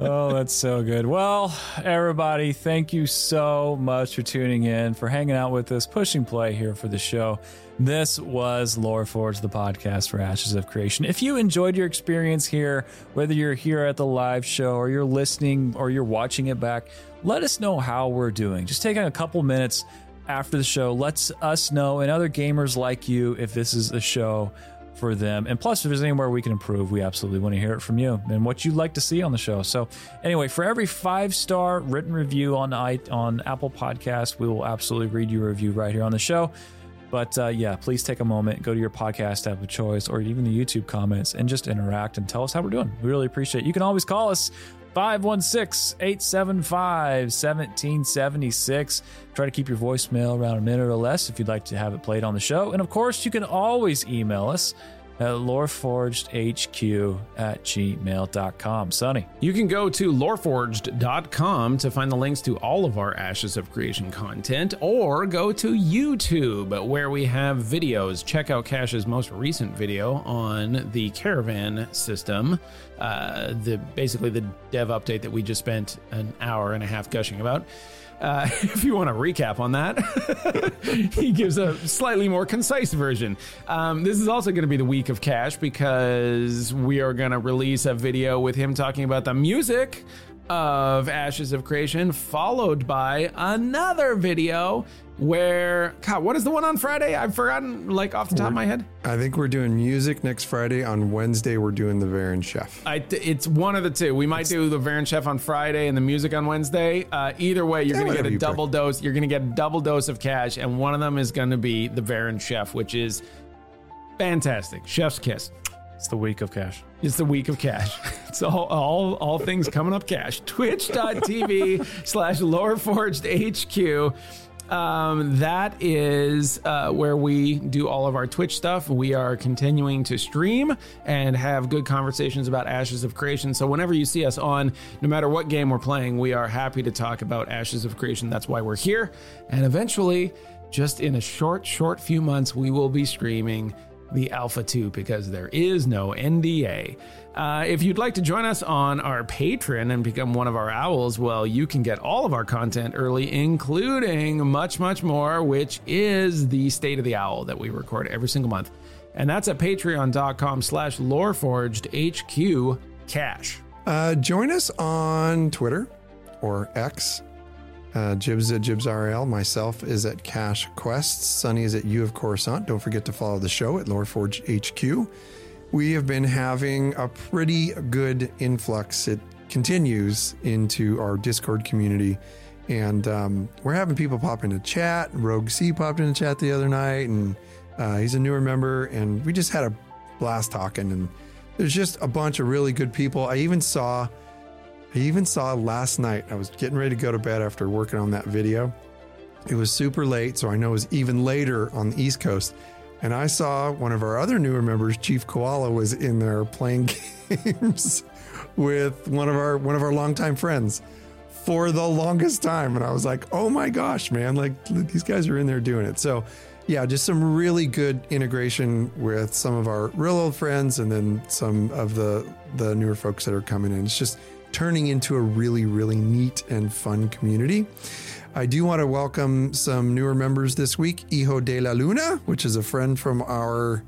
Oh, that's so good. Well, everybody, thank you so much for tuning in, for hanging out with us, pushing play here for the show. This was Lore Forge, the podcast for Ashes of Creation. If you enjoyed your experience here, whether you're here at the live show or you're listening or you're watching it back, let us know how we're doing. Just taking a couple minutes after the show lets us know and other gamers like you if this is a show for them. And plus, if there's anywhere we can improve, we absolutely want to hear it from you and what you'd like to see on the show. So, anyway, for every five star written review on I, on Apple Podcast, we will absolutely read your review right here on the show. But uh, yeah, please take a moment, go to your podcast app of choice, or even the YouTube comments, and just interact and tell us how we're doing. We really appreciate it. You can always call us 516 875 1776. Try to keep your voicemail around a minute or less if you'd like to have it played on the show. And of course, you can always email us at loreforgedhq at gmail.com. Sonny. You can go to loreforged.com to find the links to all of our Ashes of Creation content, or go to YouTube where we have videos. Check out Cash's most recent video on the Caravan system, uh, the basically the dev update that we just spent an hour and a half gushing about. Uh, if you want to recap on that, he gives a slightly more concise version. Um, this is also going to be the week of cash because we are going to release a video with him talking about the music of Ashes of Creation, followed by another video where God, what is the one on Friday? I've forgotten, like off the top we're, of my head. I think we're doing music next Friday. On Wednesday, we're doing the Verran Chef. I, it's one of the two. We might it's, do the Verran Chef on Friday and the music on Wednesday. Uh, either way, you're yeah, going to get a double pick. dose. You're going to get a double dose of cash, and one of them is going to be the Verran Chef, which is fantastic. Chef's kiss. It's the week of cash. It's the week of cash. It's all all, all things coming up cash. Twitch.tv slash loreforged HQ. Um, that is uh, where we do all of our Twitch stuff. We are continuing to stream and have good conversations about Ashes of Creation. So whenever you see us on, no matter what game we're playing, we are happy to talk about Ashes of Creation. That's why we're here. And eventually, just in a short, short few months, we will be streaming the Alpha 2 because there is no NDA. Uh, if you'd like to join us on our Patreon and become one of our owls, well, you can get all of our content early, including much, much more, which is the State of the Owl that we record every single month. And that's at patreon.com slash loreforgedhq cash. Uh, join us on Twitter or X. Uh, Jibs at JibsRL. Myself is at Cash Quests. Sonny is at U of Coruscant. Don't forget to follow the show at Loreforge HQ we have been having a pretty good influx. It continues into our Discord community, And um, we're having people pop into chat. Rogue C popped into chat the other night, and uh, he's a newer member. And we just had a blast talking. And there's just a bunch of really good people. I even saw, I even saw last night. I was getting ready to go to bed after working on that video. It was super late, so I know it was even later on the East Coast. And I saw one of our other newer members, Chief Koala, was in there playing games with one of our one of our longtime friends for the longest time. And I was like, oh my gosh, man, like these guys are in there doing it. So yeah, just some really good integration with some of our real old friends and then some of the the newer folks that are coming in. It's just turning into a really, really neat and fun community. I do want to welcome some newer members this week. Hijo de la Luna, which is a friend from our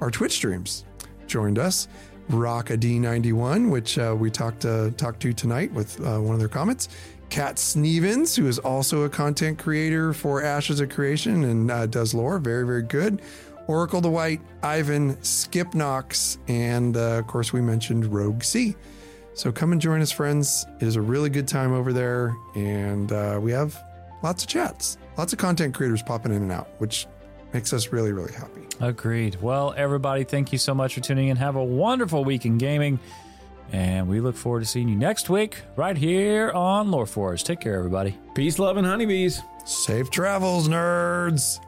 our Twitch streams, joined us. Rock a D91, which uh, we talked to, talked to tonight with uh, one of their comments. Kat Snevens, who is also a content creator for Ashes of Creation and uh, does lore, very very good. Oracle the White, Ivan, Skip Knox, and uh, of course we mentioned Rogue C. So come and join us, friends. It is a really good time over there, and uh, we have lots of chats, lots of content creators popping in and out, which makes us really, really happy. Agreed. Well, everybody, thank you so much for tuning in. Have a wonderful week in gaming. And we look forward to seeing you next week right here on Lore Forge. Take care, everybody. Peace, love, and honeybees. Safe travels, nerds.